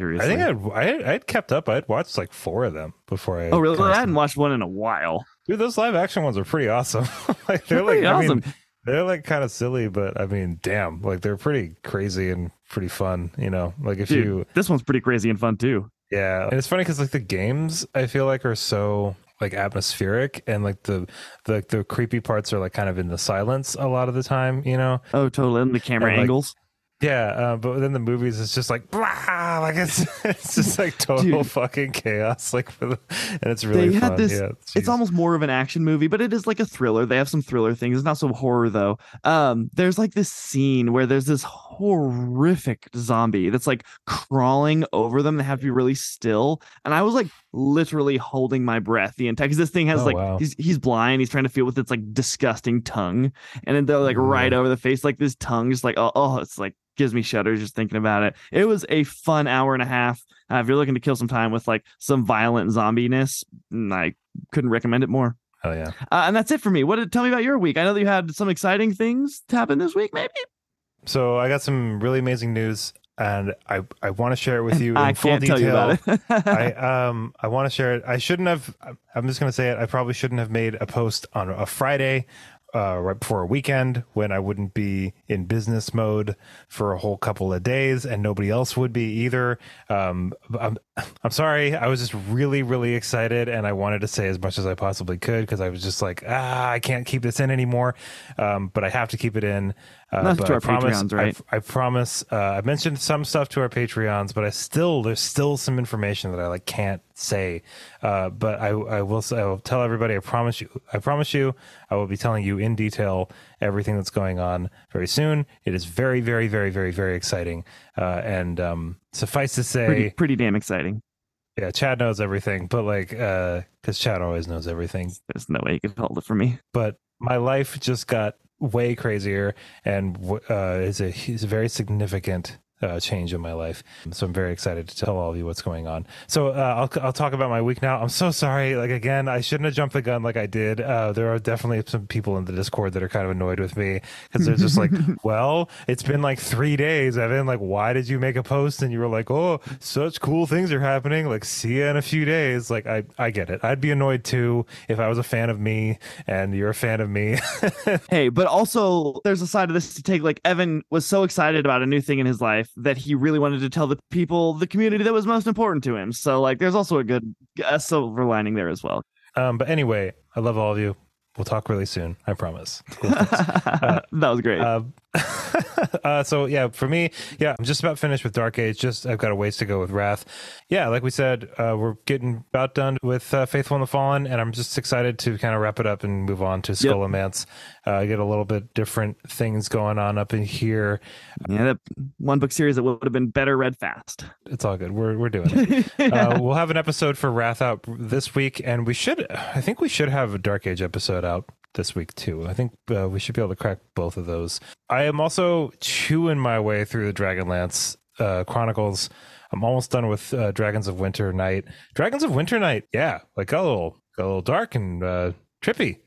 Seriously. I think I'd, I I'd kept up. I'd watched like four of them before I. oh really? I hadn't watched one in a while. Dude, those live action ones are pretty awesome. like they're They're like, pretty I awesome. mean, they're like kind of silly, but I mean, damn, like they're pretty crazy and pretty fun. You know, like if Dude, you, this one's pretty crazy and fun too. yeah, and it's funny because like the games, I feel like are so like atmospheric and like the the the creepy parts are like kind of in the silence a lot of the time. You know, Oh, totally. And the camera And, like, angles. Yeah, uh, but then the movies it's just like blah, like it's it's just like total Dude. fucking chaos. Like for the and it's really they fun. this yeah, it's almost more of an action movie but it is like a thriller they have some thriller things it's not so horror though um there's like this scene where there's this horrific zombie that's like crawling over them they have to be really still and i was like literally holding my breath the entire because this thing has Oh, like wow. he's he's blind he's trying to feel with its like disgusting tongue and then they're like right over the face like this tongue just like oh, oh it's like gives me shudders just thinking about it. It was a fun hour and a half. Uh, if you're looking to kill some time with like some violent zombiness mm, i couldn't recommend it more. Oh yeah. uh, and that's it for me. What did tell me about your week. I know that you had some exciting things happen this week maybe? So I got some really amazing news, and I I want to share it with you in i full can't detail. tell you about it I um I want to share it. I shouldn't have. I'm just gonna say it. I probably shouldn't have made a post on a Friday, uh, right before a weekend when I wouldn't be in business mode for a whole couple of days, and nobody else would be either. Um, I'm I'm sorry. I was just really really excited, and I wanted to say as much as I possibly could because I was just like, ah, I can't keep this in anymore. Um, but I have to keep it in. Uh, but to I our promise, Patreons, right? I, I promise. Uh, I mentioned some stuff to our Patreons, but I still there's still some information that I like can't say. Uh, but I I will say I will tell everybody. I promise you. I promise you. I will be telling you in detail everything that's going on very soon. It is very very very very very exciting. Uh, and um, suffice to say, pretty, pretty damn exciting yeah, Chad knows everything, but like because Chad always knows everything there's no way you could hold it for me but my life just got way crazier and uh, is a is a very significant uh, change in my life. So I'm very excited to tell all of you what's going on. So uh, I'll I'll talk about my week now. I'm so sorry. Like again, I shouldn't have jumped the gun like I did. Uh, there are definitely some people in the Discord that are kind of annoyed with me because they're just like, "Well, it's been like three days, Evan. Like, why did you make a post and you were like, oh, such cool things are happening. Like, see you in a few days. Like, I I get it. I'd be annoyed too if I was a fan of me and you're a fan of me. hey but also there's a side of this to take like evan was so excited about a new thing in his life that he really wanted to tell the people the community that was most important to him so like there's also a good a silver lining there as well um, but anyway, I love all of you. We'll talk really soon. I promise. Cool, thanks. that was great Uh, uh, so yeah, for me, yeah, I'm just about finished with Dark Age. Just I've got a ways to go with Wrath. Yeah, like we said, uh, we're getting about done with uh, Faithful and the Fallen, and I'm just excited to kind of wrap it up and move on to Scholomance. Uh, I get a little bit different things going on up in here. Yeah, that one book series that would have been better read fast. It's all good. We're we're doing it. uh, we'll have an episode for Wrath out this week, and we should. I think we should have a Dark Age episode out this week too. I think uh, we should be able to crack both of those. I am also chewing my way through the Dragonlance uh, Chronicles. I'm almost done with uh, Dragons of Winter Night. Dragons of Winter Night, yeah, like got a little, got a little dark and uh, trippy.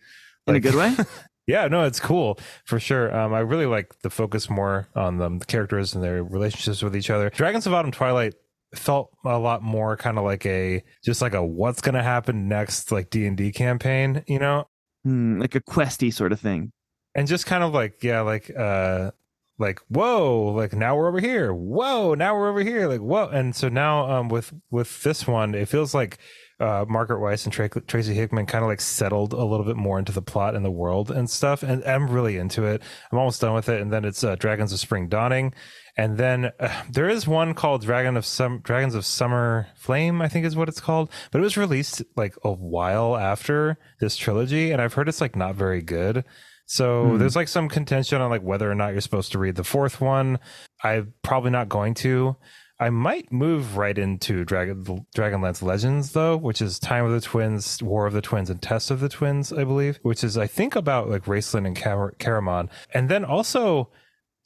In a good way. yeah, no, it's cool for sure. Um, I really like the focus more on them, the characters and their relationships with each other. Dragons of Autumn Twilight felt a lot more kind of like a just like a what's gonna happen next like d&d campaign you know Hmm, like a questy sort of thing. and just kind of like yeah like uh like whoa like now we're over here. Whoa now we're over here. Like whoa. And so now um with with this one it feels like uh margaret weis and Tra- tracy hickman kind of like settled a little bit more into the plot and the world and stuff and i'm really into it i'm almost done with it and then it's uh, dragons of spring dawning and then uh, there is one called dragon of some dragons of summer flame i think is what it's called but it was released like a while after this trilogy and i've heard it's like not very good so Hmm. there's like some contention on like whether or not you're supposed to read the fourth one. I'm probably not going to. I might move right into Dragon Dragonlance Legends though, which is Time of the Twins, War of the Twins, and Test of the Twins, I believe, which is I think about like Raistlin and Kar- Caramon. And then also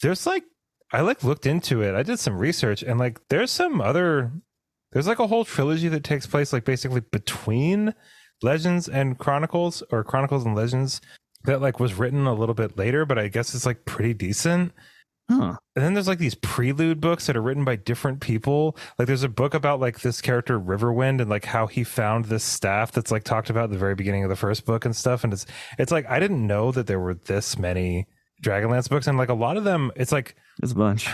there's like I like looked into it. I did some research and like there's some other there's like a whole trilogy that takes place like basically between Legends and Chronicles or Chronicles and Legends that like was written a little bit later, but I guess it's like pretty decent. Huh. And then there's like these prelude books that are written by different people. Like there's a book about like this character Riverwind and like how he found this staff that's like talked about at the very beginning of the first book and stuff. And it's it's like I didn't know that there were this many Dragonlance books and like a lot of them it's like it's a bunch.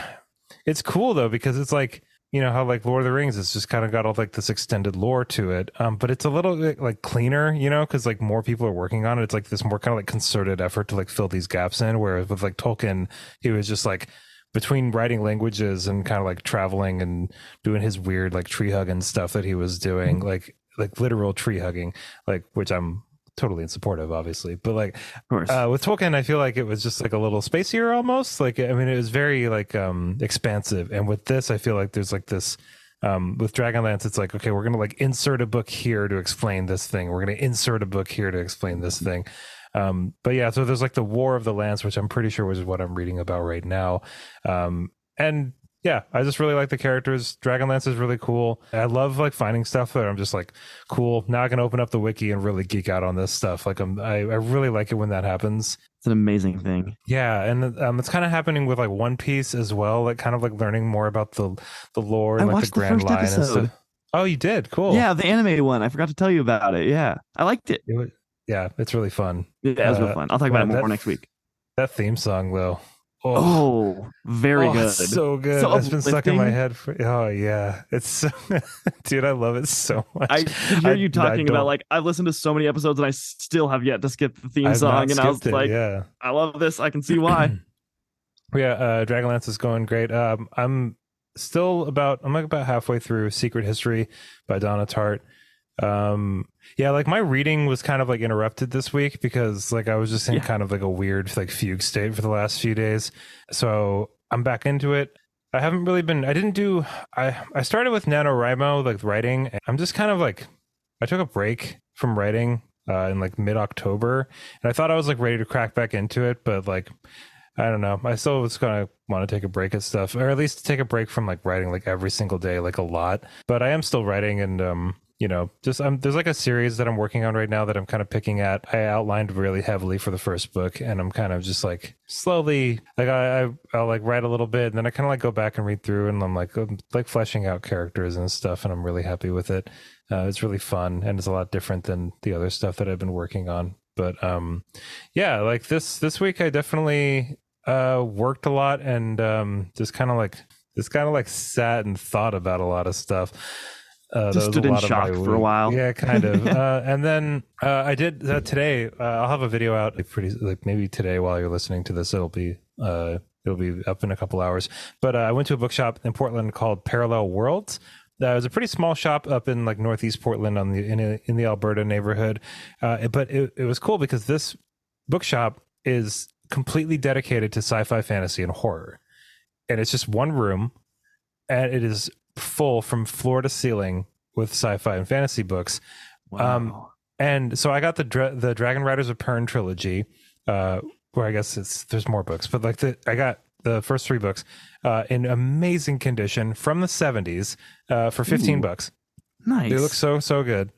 it's cool though because it's like you know how like Lord of the Rings it's just kind of got all like this extended lore to it. Um but it's a little bit like cleaner you know because like more people are working on it. It's like this more kind of like concerted effort to like fill these gaps in whereas with like Tolkien he was just like between writing languages and kind of like traveling and doing his weird like tree hugging stuff that he was doing like like literal tree hugging like which I'm totally in support of obviously but like uh, with Tolkien, I feel like it was just like a little spacier almost. Like I mean, it was very like um expansive. And with this, I feel like there's like this um with Dragonlance, it's like, okay, we're gonna like insert a book here to explain this thing. We're gonna insert a book here to explain this thing. Um, but yeah, so there's like the War of the Lance, which I'm pretty sure was what I'm reading about right now. Um, and yeah, I just really like the characters. Dragonlance is really cool. I love like finding stuff that I'm just like, cool. Now I can open up the wiki and really geek out on this stuff. Like I'm, I, I really like it when that happens. it's an amazing thing. Yeah, and um, it's kind of happening with like One Piece as well. Like kind of like learning more about the the lore and I like the the grand first line and stuff. Oh, you did? Cool. Yeah, the anime one. I forgot to tell you about it. Yeah, I liked it. It was- yeah, it's really fun. Yeah, it was Uh, real fun. I'll talk about it more that- next week. That theme song though. Oh, very Oh, good. so good. So it's been stuck in my head for. Oh yeah, it's so. dude, I love it so much. I hear I- you talking about like I've listened to so many episodes and I still have yet to skip the theme I've song, and I was it, like, yeah. I love this. I can see why. yeah, uh, Dragonlance is going great. Um, I'm still about I'm like about halfway through Secret History by Donna Tartt. Um, yeah, like my reading was kind of like interrupted this week because like I was just in Yeah. kind of like a weird like fugue state for the last few days. So I'm back into it. I haven't really been. I didn't do. I I started with NaNoWriMo like writing. and I'm just kind of like I took a break from writing uh, in like mid October, and I thought I was like ready to crack back into it, but like I don't know. I still was gonna want to take a break at stuff, or at least take a break from like writing like every single day, like a lot. But I am still writing, and um, you know, just um, there's like a series that I'm working on right now that I'm kind of picking at. I outlined really heavily for the first book, and I'm kind of just like slowly, like I, I I'll like write a little bit, and then I kind of like go back and read through, and I'm like I'm, like fleshing out characters and stuff, and I'm really happy with it. Uh, it's really fun, and it's a lot different than the other stuff that I've been working on. But um, yeah, like this this week, I definitely uh worked a lot and um just kind of like just kind of like sat and thought about a lot of stuff uh, Just stood in lot of my shock for a while. yeah kind of uh and then uh i did uh, today uh, i'll have a video out like pretty like maybe today while you're listening to this it'll be uh It'll be up in a couple hours. But uh, I went to a bookshop in Portland called Parallel Worlds. Uh, it was a pretty small shop up in like northeast Portland on the in, a, in the Alberta neighborhood. Uh, but it, it was cool because this bookshop is completely dedicated to sci-fi, fantasy, and horror, and it's just one room, and it is full from floor to ceiling with sci-fi and fantasy books. Wow. Um, And so I got the Dra- the Dragon Riders of Pern trilogy, uh, where I guess it's there's more books, but like the I got the first three books uh, in amazing condition from the 70s uh, for 15 Ooh. bucks. nice. They look so so good.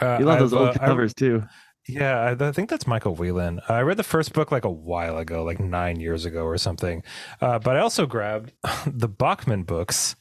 Uh, you love those I've, old uh, I- covers too. yeah, I, I think that's Michael Whelan. I read the first book like a while ago, like nine years ago or something. Uh, but I also grabbed the Bachman books,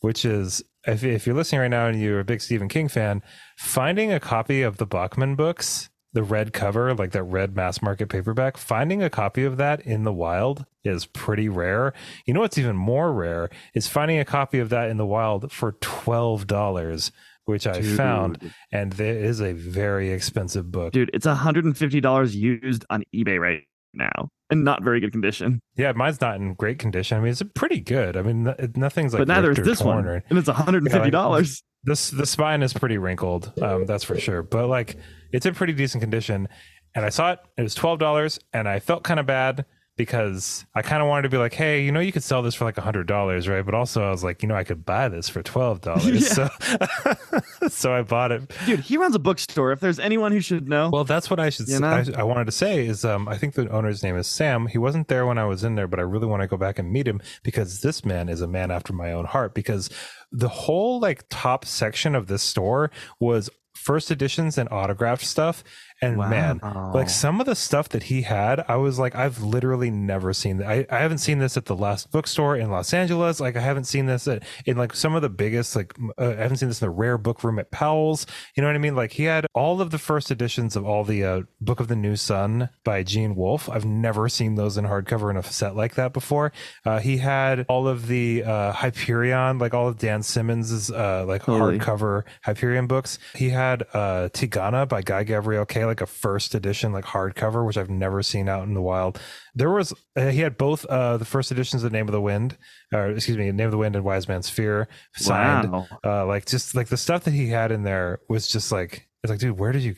which is if, if you're listening right now and you're a big Stephen King fan, finding a copy of the Bachman books, the red cover, like that red mass market paperback, finding a copy of that in the wild is pretty rare. You know what's even more rare is finding a copy of that in the wild for twelve dollars, which I found, and there is a very expensive book. Dude, it's $150 used on eBay right now in not very good condition. Yeah, mine's not in great condition. I mean, it's pretty good. I mean, nothing's like but neither is this one. or- And it's $150. this the spine is pretty wrinkled um that's for sure but like it's in pretty decent condition and i saw it it was $12 and i felt kind of bad because i kind of wanted to be like hey you know you could sell this for like a $100 right? But also i was like you know i could buy this for $12 so so i bought it. Dude, he runs a bookstore. If there's anyone who should know, well that's what i should You know? I, I wanted to say is um i think the owner's name is sam. He wasn't there when i was in there but i really want to go back and meet him because this man is a man after my own heart because the whole like top section of this store was first editions and autographed stuff and man like some of the stuff that he had i was like i've literally never seen that I, I haven't seen this at the last bookstore in los angeles. Like i haven't seen this at, in like some of the biggest like uh, i haven't seen this in the rare book room at powell's. You know what i mean? Like he had all of the first editions of all the uh, book of the new sun by gene wolfe. I've never seen those in hardcover in a set like that before. Uh, he had all of the uh, hyperion like all of dan simmons's uh, like Totally. hardcover hyperion books. He had uh tigana by guy gavriel kay like a first edition like hardcover which i've never seen out in the wild there was uh, he had both uh the first editions of name of the wind or excuse me name of the wind and wise man's fear signed Wow. uh like just like the stuff that he had in there was just like it's like dude where did you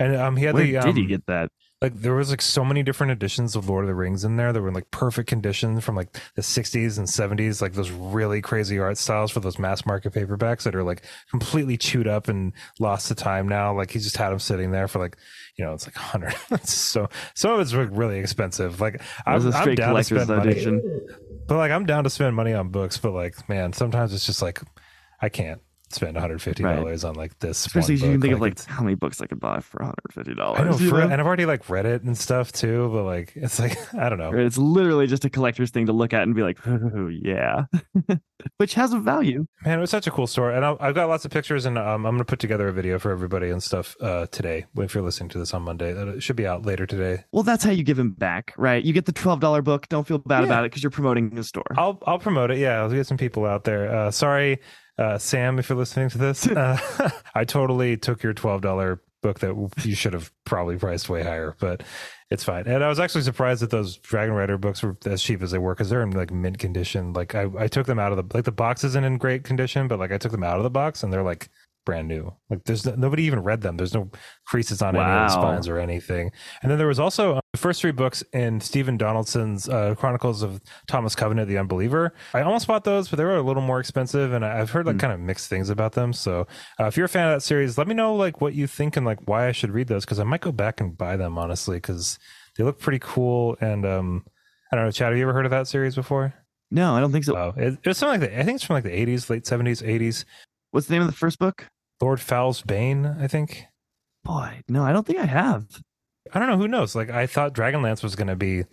and um he had Where the um, did he get that? Like there was like so many different editions of Lord of the Rings in there that were in like perfect condition from like the 60s and 70s, like those really crazy art styles for those mass market paperbacks that are like completely chewed up and lost to time now. Like he just had them sitting there for like, you know, it's like 100. So some of it's like really expensive. Like I'm, was a I'm straight down to collector's spend money, but like I'm down to spend money on books. But like, man, sometimes it's just like I can't spend 150 dollars on like this. Especially one you can book. think of like it's- how many books I could buy for $150. I know, for, and I've already like read it and stuff too, but like it's like I don't know. It's literally just a collector's thing to look at and be like, oh, yeah, which has a value. Man, it was such a cool store, and I'll, I've got lots of pictures, and um, I'm going to put together a video for everybody and stuff uh, today. If you're listening to this on Monday, it should be out later today. Well, that's how you give him back, right? You get the $12 book. Don't feel bad Yeah. about it because you're promoting the store. I'll I'll promote it. Yeah, I'll get some people out there. Uh, sorry, uh, Sam, if you're listening to this, uh, I totally took your twelve dollar book that you should have probably priced way higher, but it's fine. And I was actually surprised that those Dragon Rider books were as cheap as they were because they're in like mint condition. Like I, I took them out of the like the box isn't in great condition, but like I took them out of the box and they're like brand new. Like there's no, nobody even read them. There's no creases on any of the spines or anything. And then there was also uh, the first three books in Stephen Donaldson's uh, Chronicles of Thomas Covenant, the Unbeliever. I almost bought those, but they were a little more expensive, and I've heard like Hmm. kind of mixed things about them. So uh, if you're a fan of that series, let me know like what you think and like why I should read those because I might go back and buy them honestly because they look pretty cool. And um, I don't know, Chad, have you ever heard of that series before? no, I don't think so. Wow, it, it was something like that. I think it's from like the 80s, late 70s, 80s. What's the name of the first book? Lord Fowl's Bane, I think. Boy, no, I don't think I have. I don't know. Who knows? Like I thought Dragonlance was going to be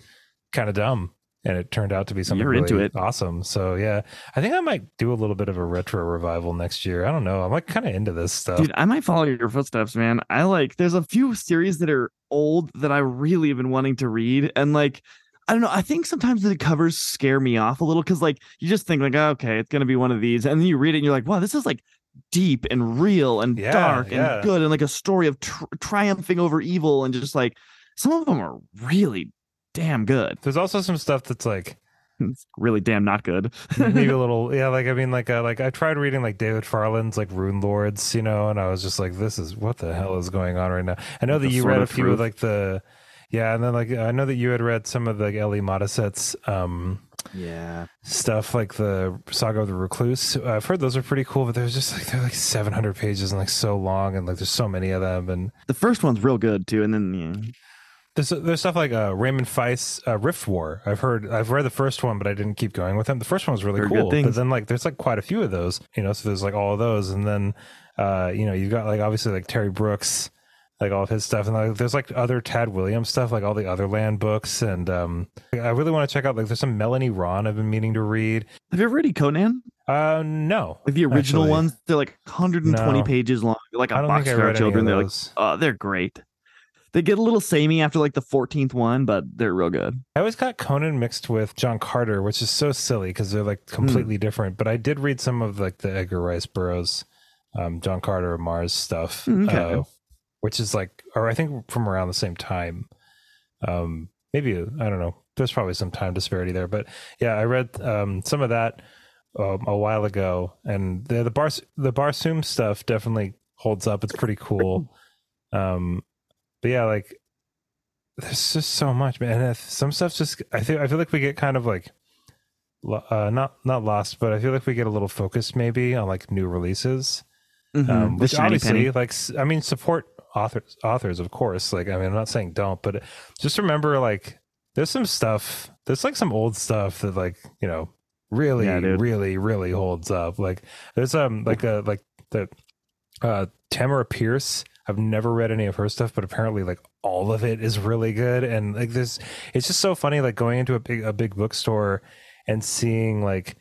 kind of dumb, and it turned out to be something You're into really it. awesome. So yeah, I think I might do a little bit of a retro revival next year. I don't know. I'm like kind of into this stuff. Dude, I might follow your footsteps, man. I like there's a few series that are old that I really have been wanting to read. And like, I don't know, I think sometimes the covers scare me off a little because like you just think like, oh, okay, it's gonna be one of these. And then you read it and you're like, wow, this is like deep and real and Yeah, dark yeah. and good and like a story of tr- triumphing over evil and just like some of them are really damn good. There's also some stuff that's like it's really damn not good. maybe a little yeah like i mean like uh, like i tried reading like david farland's like rune lords you know and i was just like this is what the hell is going on right now i know that you read a few of like the yeah and then like i know that you had read some of the like L.E. Modesitt's um yeah. stuff like the saga of the Recluce Uh, i've heard those are pretty cool but there's just like they're like 700 pages and like so long and like there's so many of them and The first one's real good too, and then yeah. There's there's stuff like uh, Raymond Feist uh, Rift War. I've heard I've read the first one, but I didn't keep going with him. The first one was really Heard cool, but then like there's like quite a few of those, you know. So there's like all of those, and then uh, you know you've got like obviously like Terry Brooks, like all of his stuff, and like there's like other Tad Williams stuff, like all the other land books, and um, I really want to check out like there's some Melanie Rawn I've been meaning to read. Have you ever read Conan? Uh, no, Like the original Actually, ones, they're like 120 No. pages long. They're like a box for our children. They're like, oh, they're great. They get a little samey after like the 14th one, but they're real good. I always got Conan mixed with John Carter, which is so silly because they're Hmm. like completely different. But I did read some of like the Edgar Rice Burroughs, um, John Carter of Mars stuff, Hmm, okay. uh, which is like, or I think from around the same time. Um, maybe I don't know. There's probably some time disparity there, but yeah, I read um, some of that um, a while ago, and the the Bar the Barsoom stuff definitely holds up. It's pretty cool. Um, but yeah, like there's just so much, man. And if some stuff just I feel I feel like we get kind of like uh, not not lost, but I feel like we get a little focused maybe on like new releases. Mhm. Um, which obviously, penny. like I mean, support authors authors of course. Like I mean, I'm not saying don't, but just remember like there's some stuff. There's like some old stuff that like you know really Yeah, really really holds up. Like there's um like a like the uh Tamora Pierce. I've never read any of her stuff, but apparently like all of it is really good. And like this, it's just so funny. Like going into a big a big bookstore and seeing like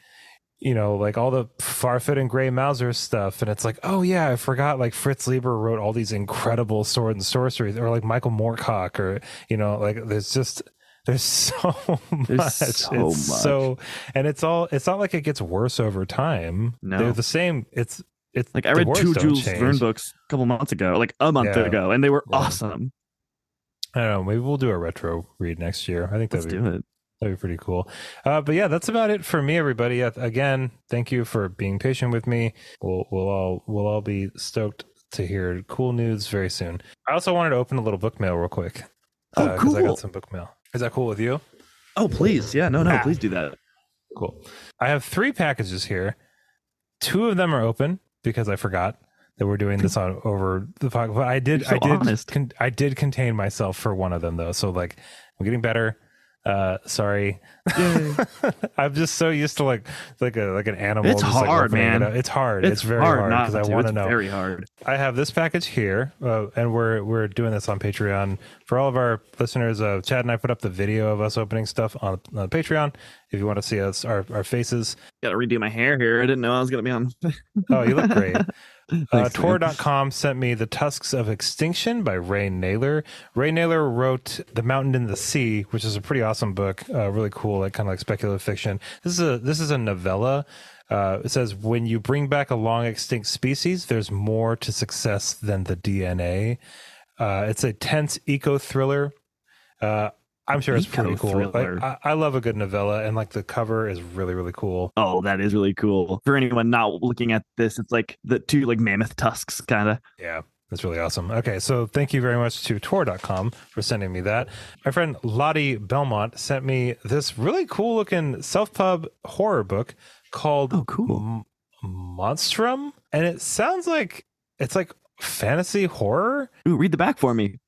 you know like all the Fafhrd and Gray Mouser stuff, and it's like oh yeah, I forgot like Fritz Leiber wrote all these incredible sword and sorcery, or like Michael Moorcock, or you know like there's just. There's so There's much. so it's much. so, and it's all. It's not like it gets worse over time. No. they're the same. It's it's Like I read two Jules change. Verne books a couple months ago, like a month Yeah. ago, and they were Yeah. awesome. I don't know. Maybe we'll do a retro read next year. I think Let's that'd be do it. That'd be pretty cool. Uh, but yeah, that's about it for me, everybody. Again, thank you for being patient with me. We'll we'll all we'll all be stoked to hear cool news very soon. I also wanted to open a little book mail real quick. Oh, uh, 'cause I got some book mail. Is that cool with you? Oh, please. Yeah, no, no, Ah. please do that. Cool. I have three packages here. Two of them are open because I forgot that we're doing this on over the podcast. But I did, so I did, con- I did contain myself for one of them though. So like, I'm getting better. Uh, sorry. I'm just so used to like, like a like an animal. It's like, hard, it man. up. It's hard. It's, very hard because I want to know. Very hard. I have this package here, uh, and we're we're doing this on Patreon for all of our listeners. Uh, Chad and I put up the video of us opening stuff on, on Patreon. If you want to see us, our, our faces. Got to redo my hair here. I didn't know I was gonna be on. Oh, you look great. Uh. Tor.com sent me The Tusks of Extinction by Ray Nayler. Ray Nayler wrote The Mountain in the Sea, which is a pretty awesome book. Uh, really cool, like kind of like speculative fiction. This is a this is a novella. Uh, it says when you bring back a long extinct species, there's more to success than the DNA. Uh, it's a tense eco thriller. Uh, I'm sure it's pretty cool. Like, I, I love a good novella, and like the cover is really really cool. Oh, that is really cool. For anyone not looking at this, it's like the two like mammoth tusks, kind of. Yeah, that's really awesome. Okay, so thank you very much to Tor.com for sending me that. My friend Lottie Belmont sent me this really cool looking self pub horror book called Oh, cool. M- Monstrum. And it sounds like it's like fantasy horror. Ooh, read the back for me.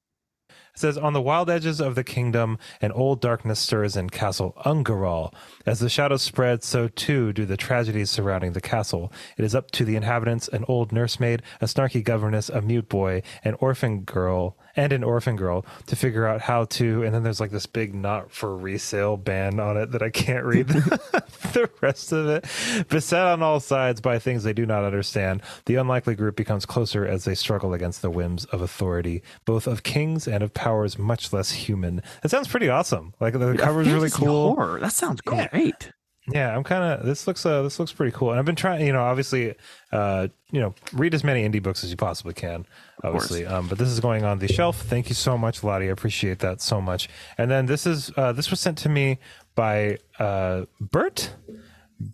It says, On the wild edges of the kingdom, an old darkness stirs in Castle Ungaral. As the shadows spread, so too do the tragedies surrounding the castle. It is up to the inhabitants an old nursemaid, a snarky governess, a mute boy, an orphan girl, and an orphan girl to figure out how to. And then there's like this big not for resale ban on it that I can't read the rest of it. Beset on all sides by things they do not understand, the unlikely group becomes closer as they struggle against the whims of authority, both of kings and of powers much less human. That sounds pretty awesome. Like the cover's really cool. Horror. That sounds Yeah. great. Yeah, I'm kind of. This looks. Uh, this looks pretty cool. And I've been trying. You know, obviously, uh, you know, read as many indie books as you possibly can. Obviously. Um, but this is going on the shelf. Thank you so much, Lottie. I appreciate that so much. And then this is uh, this was sent to me by uh, Bert.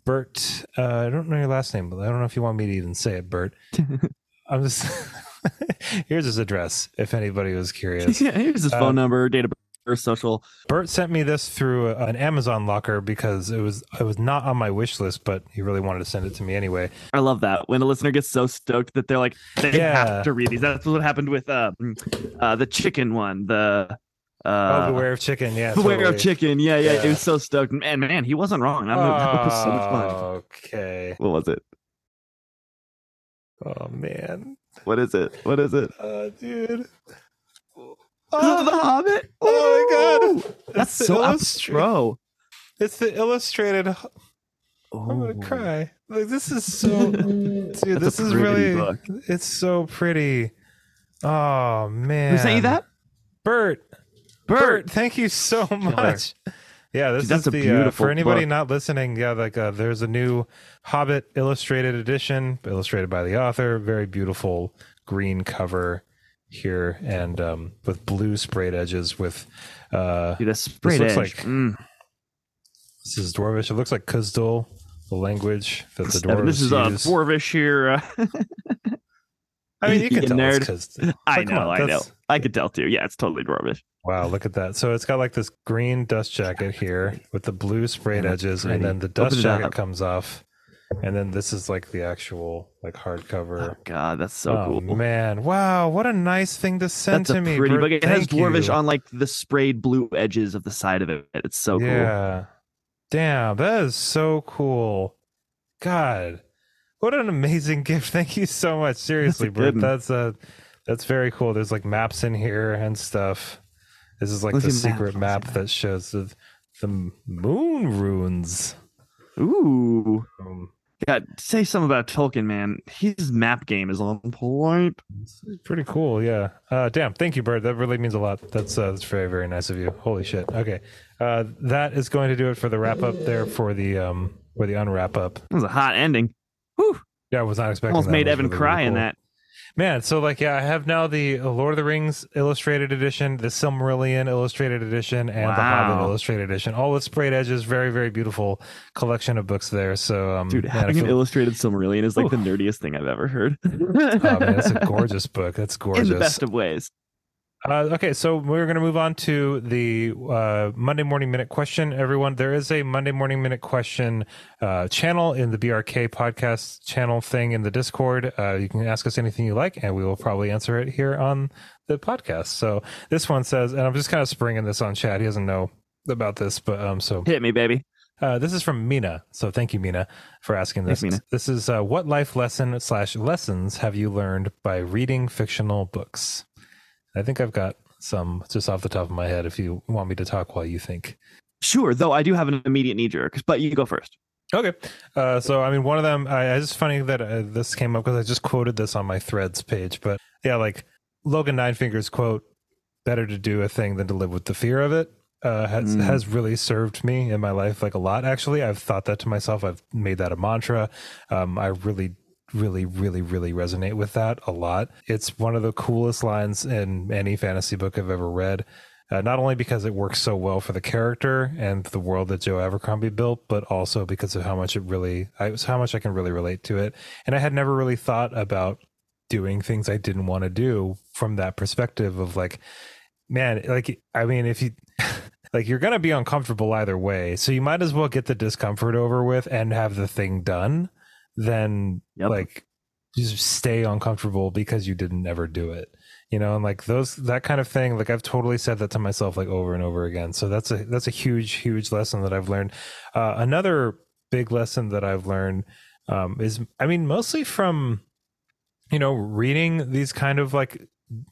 Bert, uh, I don't know your last name, but I don't know if you want me to even say it, Bert. I'm just here's his address if anybody was curious. yeah, here's his phone number, date of birth, social. Bert sent me this through an Amazon locker because it was it was not on my wish list, but he really wanted to send it to me anyway. I love that when a listener gets so stoked that they're like they Yeah. have to read these. That's what happened with uh, uh the chicken one. The oh, uh, beware of chicken! Yeah, Beware totally. of chicken. Yeah, yeah, Yeah. He was so stoked. Man, man, he wasn't wrong. I'm, that was so much fun. Okay. What was it? Oh man. What is it? What is it? Oh, dude. Oh, the Hobbit. Oh my God. That's so pro. It's the illustrated. I'm gonna cry. Like this is so, dude. That's this is really. book. It's so pretty. Oh man. Who sent you that? Bert. Bert. Bert, thank you so much. Yeah, this Dude, is a the uh, beautiful for anybody book. not listening. Yeah, like uh, there's a new Hobbit illustrated edition, illustrated by the author. Very beautiful green cover here, and um, with blue sprayed edges. With uh, Dude, sprayed looks edge. like- Mm. this is Dwarvish. It looks like Khuzdul, the language that the dwarves this is uh, use. Dwarvish here. Uh, I mean, you can you tell nerd. it's. I know, on, I know. I could tell too. Yeah, it's totally Dwarvish. Wow, look at that. So it's got like this green dust jacket here with the blue sprayed edges, and then the dust jacket up. comes off. And then this is like the actual like Oh hardcover. God, that's so oh cool. man. Wow, what a nice thing to send That's to a me. pretty book. It has Dwarvish you. on like the sprayed blue edges of the side of it. It's so cool. Yeah. Damn, that is so cool. God. What an amazing gift. Thank you so much. Seriously, a one. That's uh that's very cool. There's like maps in here and stuff. This is like Let's the see map. secret map that shows the the moon runes. Ooh. Um, Yeah, say something about Tolkien, man. His map game is on point. it's pretty cool, yeah. Uh, damn, thank you, Bert. That really means a lot. That's uh, that's very very nice of you. Holy shit. Okay, uh, that is going to do it for the wrap up there for the um for the unwrap up. That was a hot ending. Whew. Yeah, I was not expecting. Almost that. made Evan really, cry really in that. Man, so like yeah, I have now the Lord of the Rings illustrated edition, the Silmarillion illustrated edition, and the Hobbit illustrated edition. All with sprayed edges. Very very beautiful collection of books there. So um, Dude, man, having an illustrated Silmarillion is like Ooh. the nerdiest thing I've ever heard. oh man, it's a gorgeous book. That's gorgeous. In the best of ways. Uh, okay, so we're going to move on to the uh, Monday Morning Minute question. Everyone, there is a Monday Morning Minute question uh, channel in the BRK podcast channel thing in the Discord. Uh, you can ask us anything you like, and we will probably answer it here on the podcast. So this one says, and I'm just kind of springing this on Chad. He doesn't know about this, but um, so Hit me, baby. uh, this is from Mina. So thank you, Mina, for asking this. Thanks. This is uh, what life lesson slash lessons have you learned by reading fictional books? I think I've got some just off the top of my head. If you want me to talk while you think. Sure, though I do have an immediate knee jerk, but you go first. Okay. Uh, so, I mean, one of them, I, it's just funny that uh, this came up because I just quoted this on my threads page. But yeah, like Logen Nine Fingers quote, better to do a thing than to live with the fear of it. Uh, has Mm. has really served me in my life like a lot. Actually, I've thought that to myself. I've made that a mantra. Um, I really, really, really, really resonate with that a lot. It's one of the coolest lines in any fantasy book I've ever read. Uh, not only because it works so well for the character and the world that Joe Abercrombie built, but also because of how much it really, I, how much I can really relate to it. And I had never really thought about doing things I didn't want to do from that perspective of like, man, like, I mean, if you, like, you're going to be uncomfortable either way. So you might as well get the discomfort over with and have the thing done than Yep. like just stay uncomfortable because you didn't ever do it you know? And like those that kind of thing like i've totally said that to myself like over and over again. So that's a that's a huge huge lesson that i've learned. Uh, another big lesson that i've learned um, is i mean mostly from you know reading these kind of like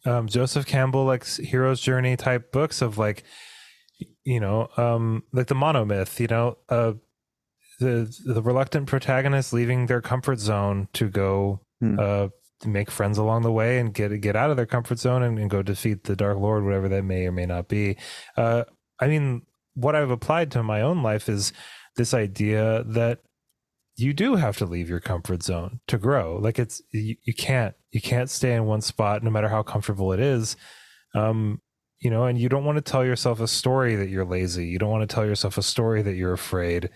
um, joseph campbell like hero's journey type books of like you know um like the monomyth you know uh the the reluctant protagonist leaving their comfort zone to go Hmm. uh to make friends along the way and get get out of their comfort zone and, and go defeat the dark lord whatever that may or may not be uh i mean what i've applied to my own life is this idea that you do have to leave your comfort zone to grow. Like it's you, you can't you can't stay in one spot no matter how comfortable it is. Um, you know, and you don't want to tell yourself a story that you're lazy. You don't want to tell yourself a story that you're afraid.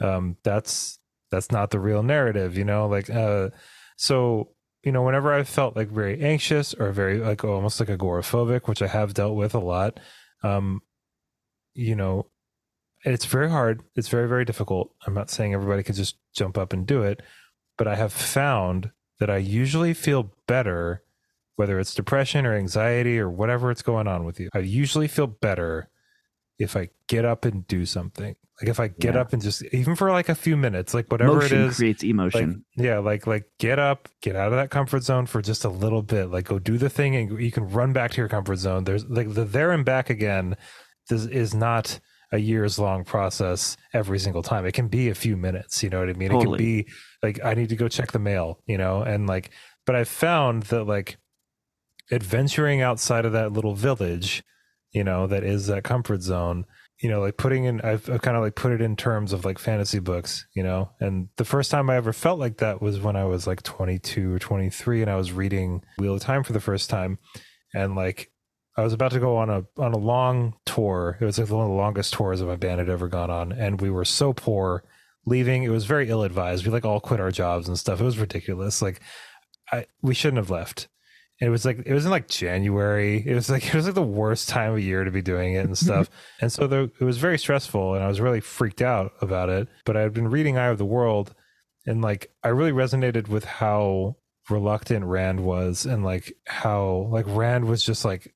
Um, that's that's not the real narrative, you know. Like, uh, so you know, whenever I felt like very anxious or very like almost like agoraphobic, which I have dealt with a lot, um, you know, it's very hard. It's very, very difficult. I'm not saying everybody can just jump up and do it, but I have found that I usually feel better, whether it's depression or anxiety or whatever it's going on with you. I usually feel better if I get up and do something. Like if I get Yeah. up and just even for like a few minutes, like whatever Motion it is, creates like emotion. yeah, like like get up, get out of that comfort zone for just a little bit. Like go do the thing, and you can run back to your comfort zone. There's like the there and back again. This is not a years long process every single time. It can be a few minutes. You know what I mean? It can be like I need to go check the mail. You know, and like, but I've found that like adventuring outside of that little village, you know, that is that comfort zone you know like putting in I've, I've kind of like put it in terms of like fantasy books you know? And the first time i ever felt like that was when i was like 22 or 23 and i was reading wheel of time for the first time. And like i was about to go on a on a long tour. It was like one of the longest tours of my band had ever gone on and we were so poor leaving. It was very ill advised we like all quit our jobs and stuff. It was ridiculous. Like i we shouldn't have left it was like it was in like January. It was like it was like the worst time of year to be doing it and stuff. and so there, it was very stressful, and I was really freaked out about it. But I had been reading Eye of the World, and like I really resonated with how reluctant Rand was, and like how like Rand was just like.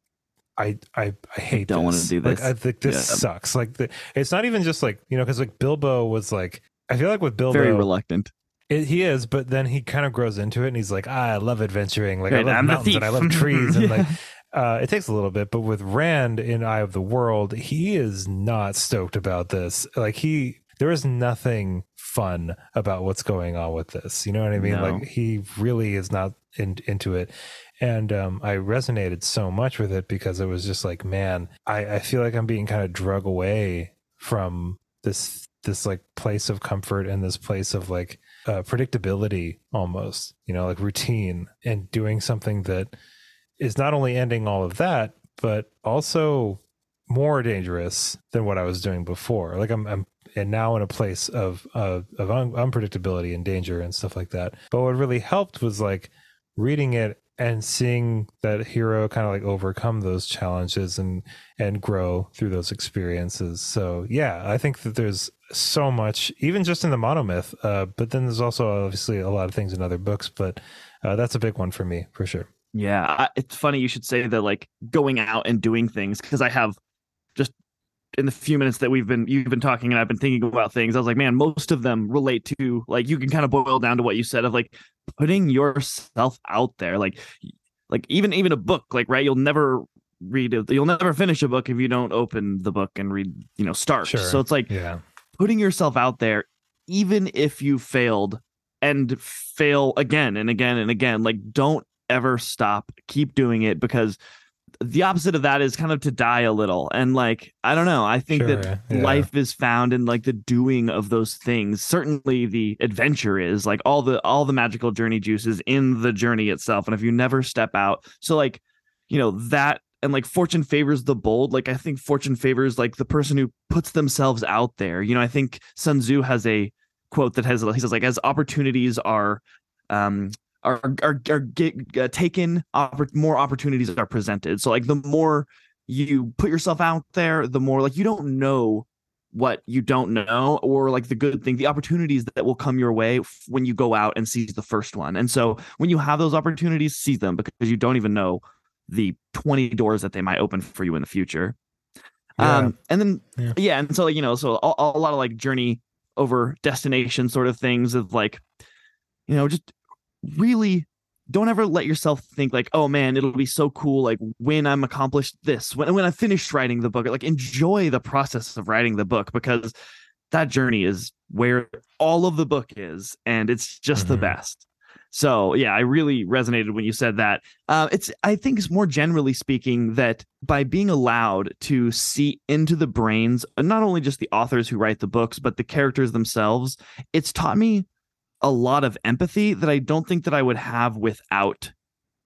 I, I, I hate don't wanna this. do Like this. I think this Yeah. sucks. Like the, it's not even just like you know because like Bilbo was like I feel like with Bilbo Very reluctant. It, he is, but then he kind of grows into it, and he's like, ah, "I love adventuring. Like Right, I love I'm mountains and I love trees." And Yeah. like, uh, it takes a little bit, but with Rand in Eye of the World, he is not stoked about this. Like he, there is nothing fun about what's going on with this. You know what I mean? No. Like he really is not in, into it. And um, I resonated so much with it because it was just like, man, I, I feel like I'm being kind of drug away from this this like place of comfort and this place of like uh, predictability almost you know like routine and doing something that is not only ending all of that but also more dangerous than what i was doing before. Like i'm, I'm and now in a place of of, of un- unpredictability and danger and stuff like that. But what really helped was like reading it and seeing that hero kind of like overcome those challenges and and grow through those experiences so yeah i think that there's so much even just in the monomyth uh, but then there's also obviously a lot of things in other books but uh, that's a big one for me for sure Yeah, I, it's funny you should say that. Like going out and doing things because I have just in the few minutes that we've been you've been talking and I've been thinking about things. I was like, man, most of them relate to like you can kind of boil down to what you said of like putting yourself out there. Like, like even even a book, like right, you'll never read it. You'll never finish a book if you don't open the book and read. You know, start. Sure. So it's like yeah putting yourself out there, even if you failed and fail again and again and again, like don't ever stop. Keep doing it because the opposite of that is kind of to die a little. And like, I don't know. I think that yeah. life is found in like the doing of those things. Certainly the adventure is like all the all the magical journey juices in the journey itself. And if you never step out, so like, you know, that and like fortune favors the bold like i think fortune favors like the person who puts themselves out there you know i think sun tzu has a quote that has he says like as opportunities are um are are, are get, uh, taken oppor- more opportunities are presented so like the more you put yourself out there the more like you don't know what you don't know or like the good thing the opportunities that will come your way when you go out and seize the first one and so when you have those opportunities seize them because you don't even know the 20 doors that they might open for you in the future Yeah. um and then Yeah. yeah, and so like you know so a, a lot of like journey over destination sort of things of like you know just really don't ever let yourself think like oh man it'll be so cool like when i'm accomplished this when, when i finished writing the book like enjoy the process of writing the book because that journey is where all of the book is and it's just the Mhm. best so yeah i really resonated when you said that uh, it's i think it's more generally speaking that by being allowed to see into the brains not only just the authors who write the books but the characters themselves it's taught me a lot of empathy that I don't think that I would have without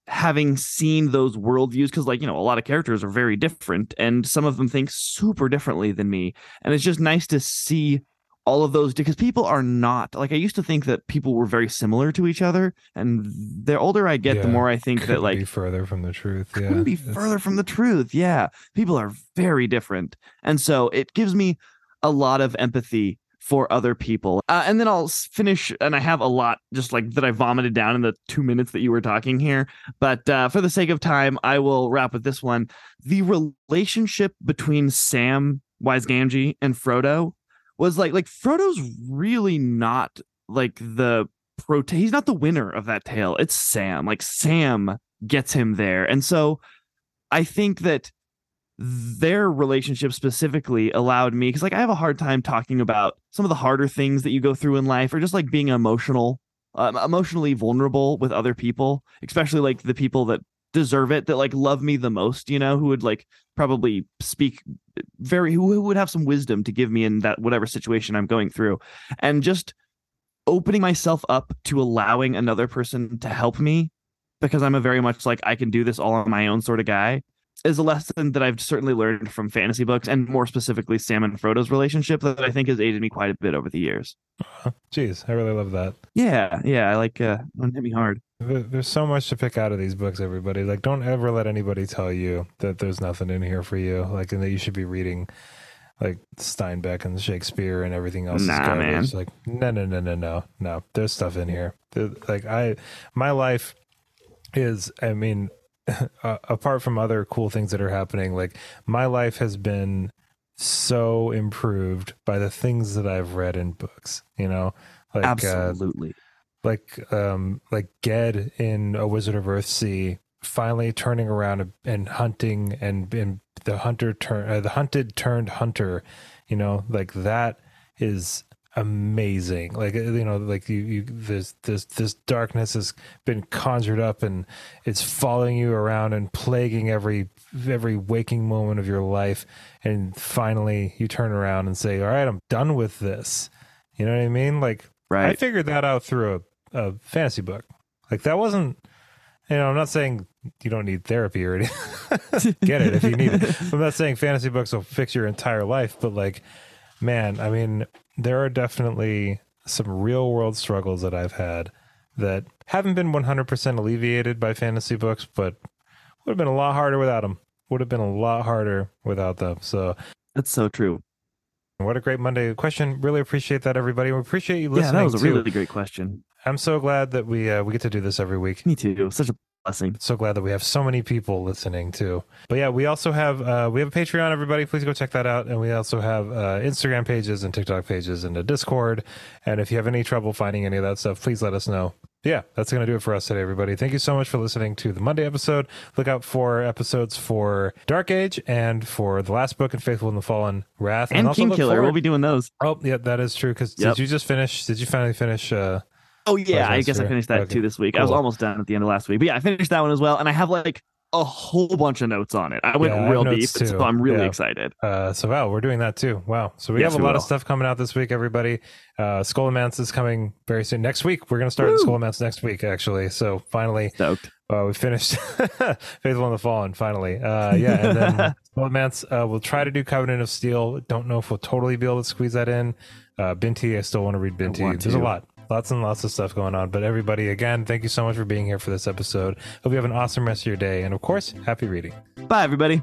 having seen those worldviews because like you know a lot of characters are very different and some of them think super differently than me and it's just nice to see all of those because people are not like I used to think that people were very similar to each other, and the older I get, Yeah, the more I think that like be further from the truth. Yeah, couldn't be It's- further from the truth. Yeah, people are very different, and so it gives me a lot of empathy for other people. Uh, and then I'll finish, and I have a lot just like that I vomited down in the two minutes that you were talking here. But uh, for the sake of time, I will wrap with this one: the relationship between Sam Wise Gamgee and Frodo was like like Frodo's really not like the pro he's not the winner of that tale. It's Sam. Like Sam gets him there. And so I think that their relationship specifically allowed me because like I have a hard time talking about some of the harder things that you go through in life or just like being emotional um, emotionally vulnerable with other people, especially like the people that deserve it that like love me the most, you know, who would like probably speak very who, who would have some wisdom to give me in that whatever situation I'm going through. And just opening myself up to allowing another person to help me because I'm a very much like I can do this all on my own sort of guy is a lesson that I've certainly learned from fantasy books and more specifically Sam and Frodo's relationship that I think has aided me quite a bit over the years. Jeez, I really love that. Yeah, yeah, I like uh don't hit me hard. There's so much to pick out of these books, everybody. Like, don't ever let anybody tell you that there's nothing in here for you. Like, and that you should be reading like Steinbeck and Shakespeare and everything else. is Nah, garbage. man. Like, no, no, no, no, no, no. There's stuff in here. Like, I, my life is, I mean, uh, apart from other cool things that are happening, like my life has been so improved by the things that I've read in books. You know, like uh, Absolutely. like um like Ged in A Wizard of Earthsea finally turning around and, and hunting and, and the hunter turn uh, the hunted turned hunter you know like that is amazing like uh, you know like you, you this this this darkness has been conjured up and it's following you around and plaguing every every waking moment of your life and finally you turn around and say all right i'm done with this you know what i mean like right. I figured that out through a, a fantasy book. Like that wasn't, you know, I'm not saying you don't need therapy or anything. Get it if you need it. I'm not saying fantasy books will fix your entire life, but like, man, I mean, there are definitely some real world struggles that I've had that haven't been 100% alleviated by fantasy books, but would have been a lot harder without them. Would have been a lot harder without them. So, That's so true. what a great Monday question. Really appreciate that, everybody. We appreciate you listening. Yeah, that was a too. really great question. I'm so glad that we uh, we get to do this every week. Me too. Such a blessing. So glad that we have so many people listening too. But yeah, we also have uh, we have a Patreon. Everybody, please go check that out. And we also have uh, Instagram pages and TikTok pages and a Discord. And if you have any trouble finding any of that stuff, please let us know. Yeah, that's going to do it for us today, everybody. Thank you so much for listening to the Monday episode. Look out for episodes for Dark Age and for the last book in Faithful and the Fallen Wrath. And also King Killer. forward- We'll be doing those. Oh, yeah, that is true. Because Yep. did you just finish? Did you finally finish? Uh, Oh yeah, I guess I finished that Okay, too this week. I was almost done at the end of last week. But yeah, I finished that one as well. And I have like a whole bunch of notes on it. I went Yeah, real notes deep. too. So I'm really Yeah. excited. Uh, so wow, we're doing that too. Wow. So we Yes, have a we lot of stuff coming out this week, everybody. Uh, Scholomance is coming very soon. Next week, we're going to start Woo! Scholomance next week, actually. So finally, Stoked. uh, we finished Faithful in the Fallen. Finally, uh, yeah. And then Scholomance, uh, we'll try to do Covenant of Steel. Don't know if we'll totally be able to squeeze that in. Uh, Binti, I still want to read Binti. There's a lot. Lots and lots of stuff going on. But everybody, again, thank you so much for being here for this episode. Hope you have an awesome rest of your day. And of course, happy reading. Bye everybody.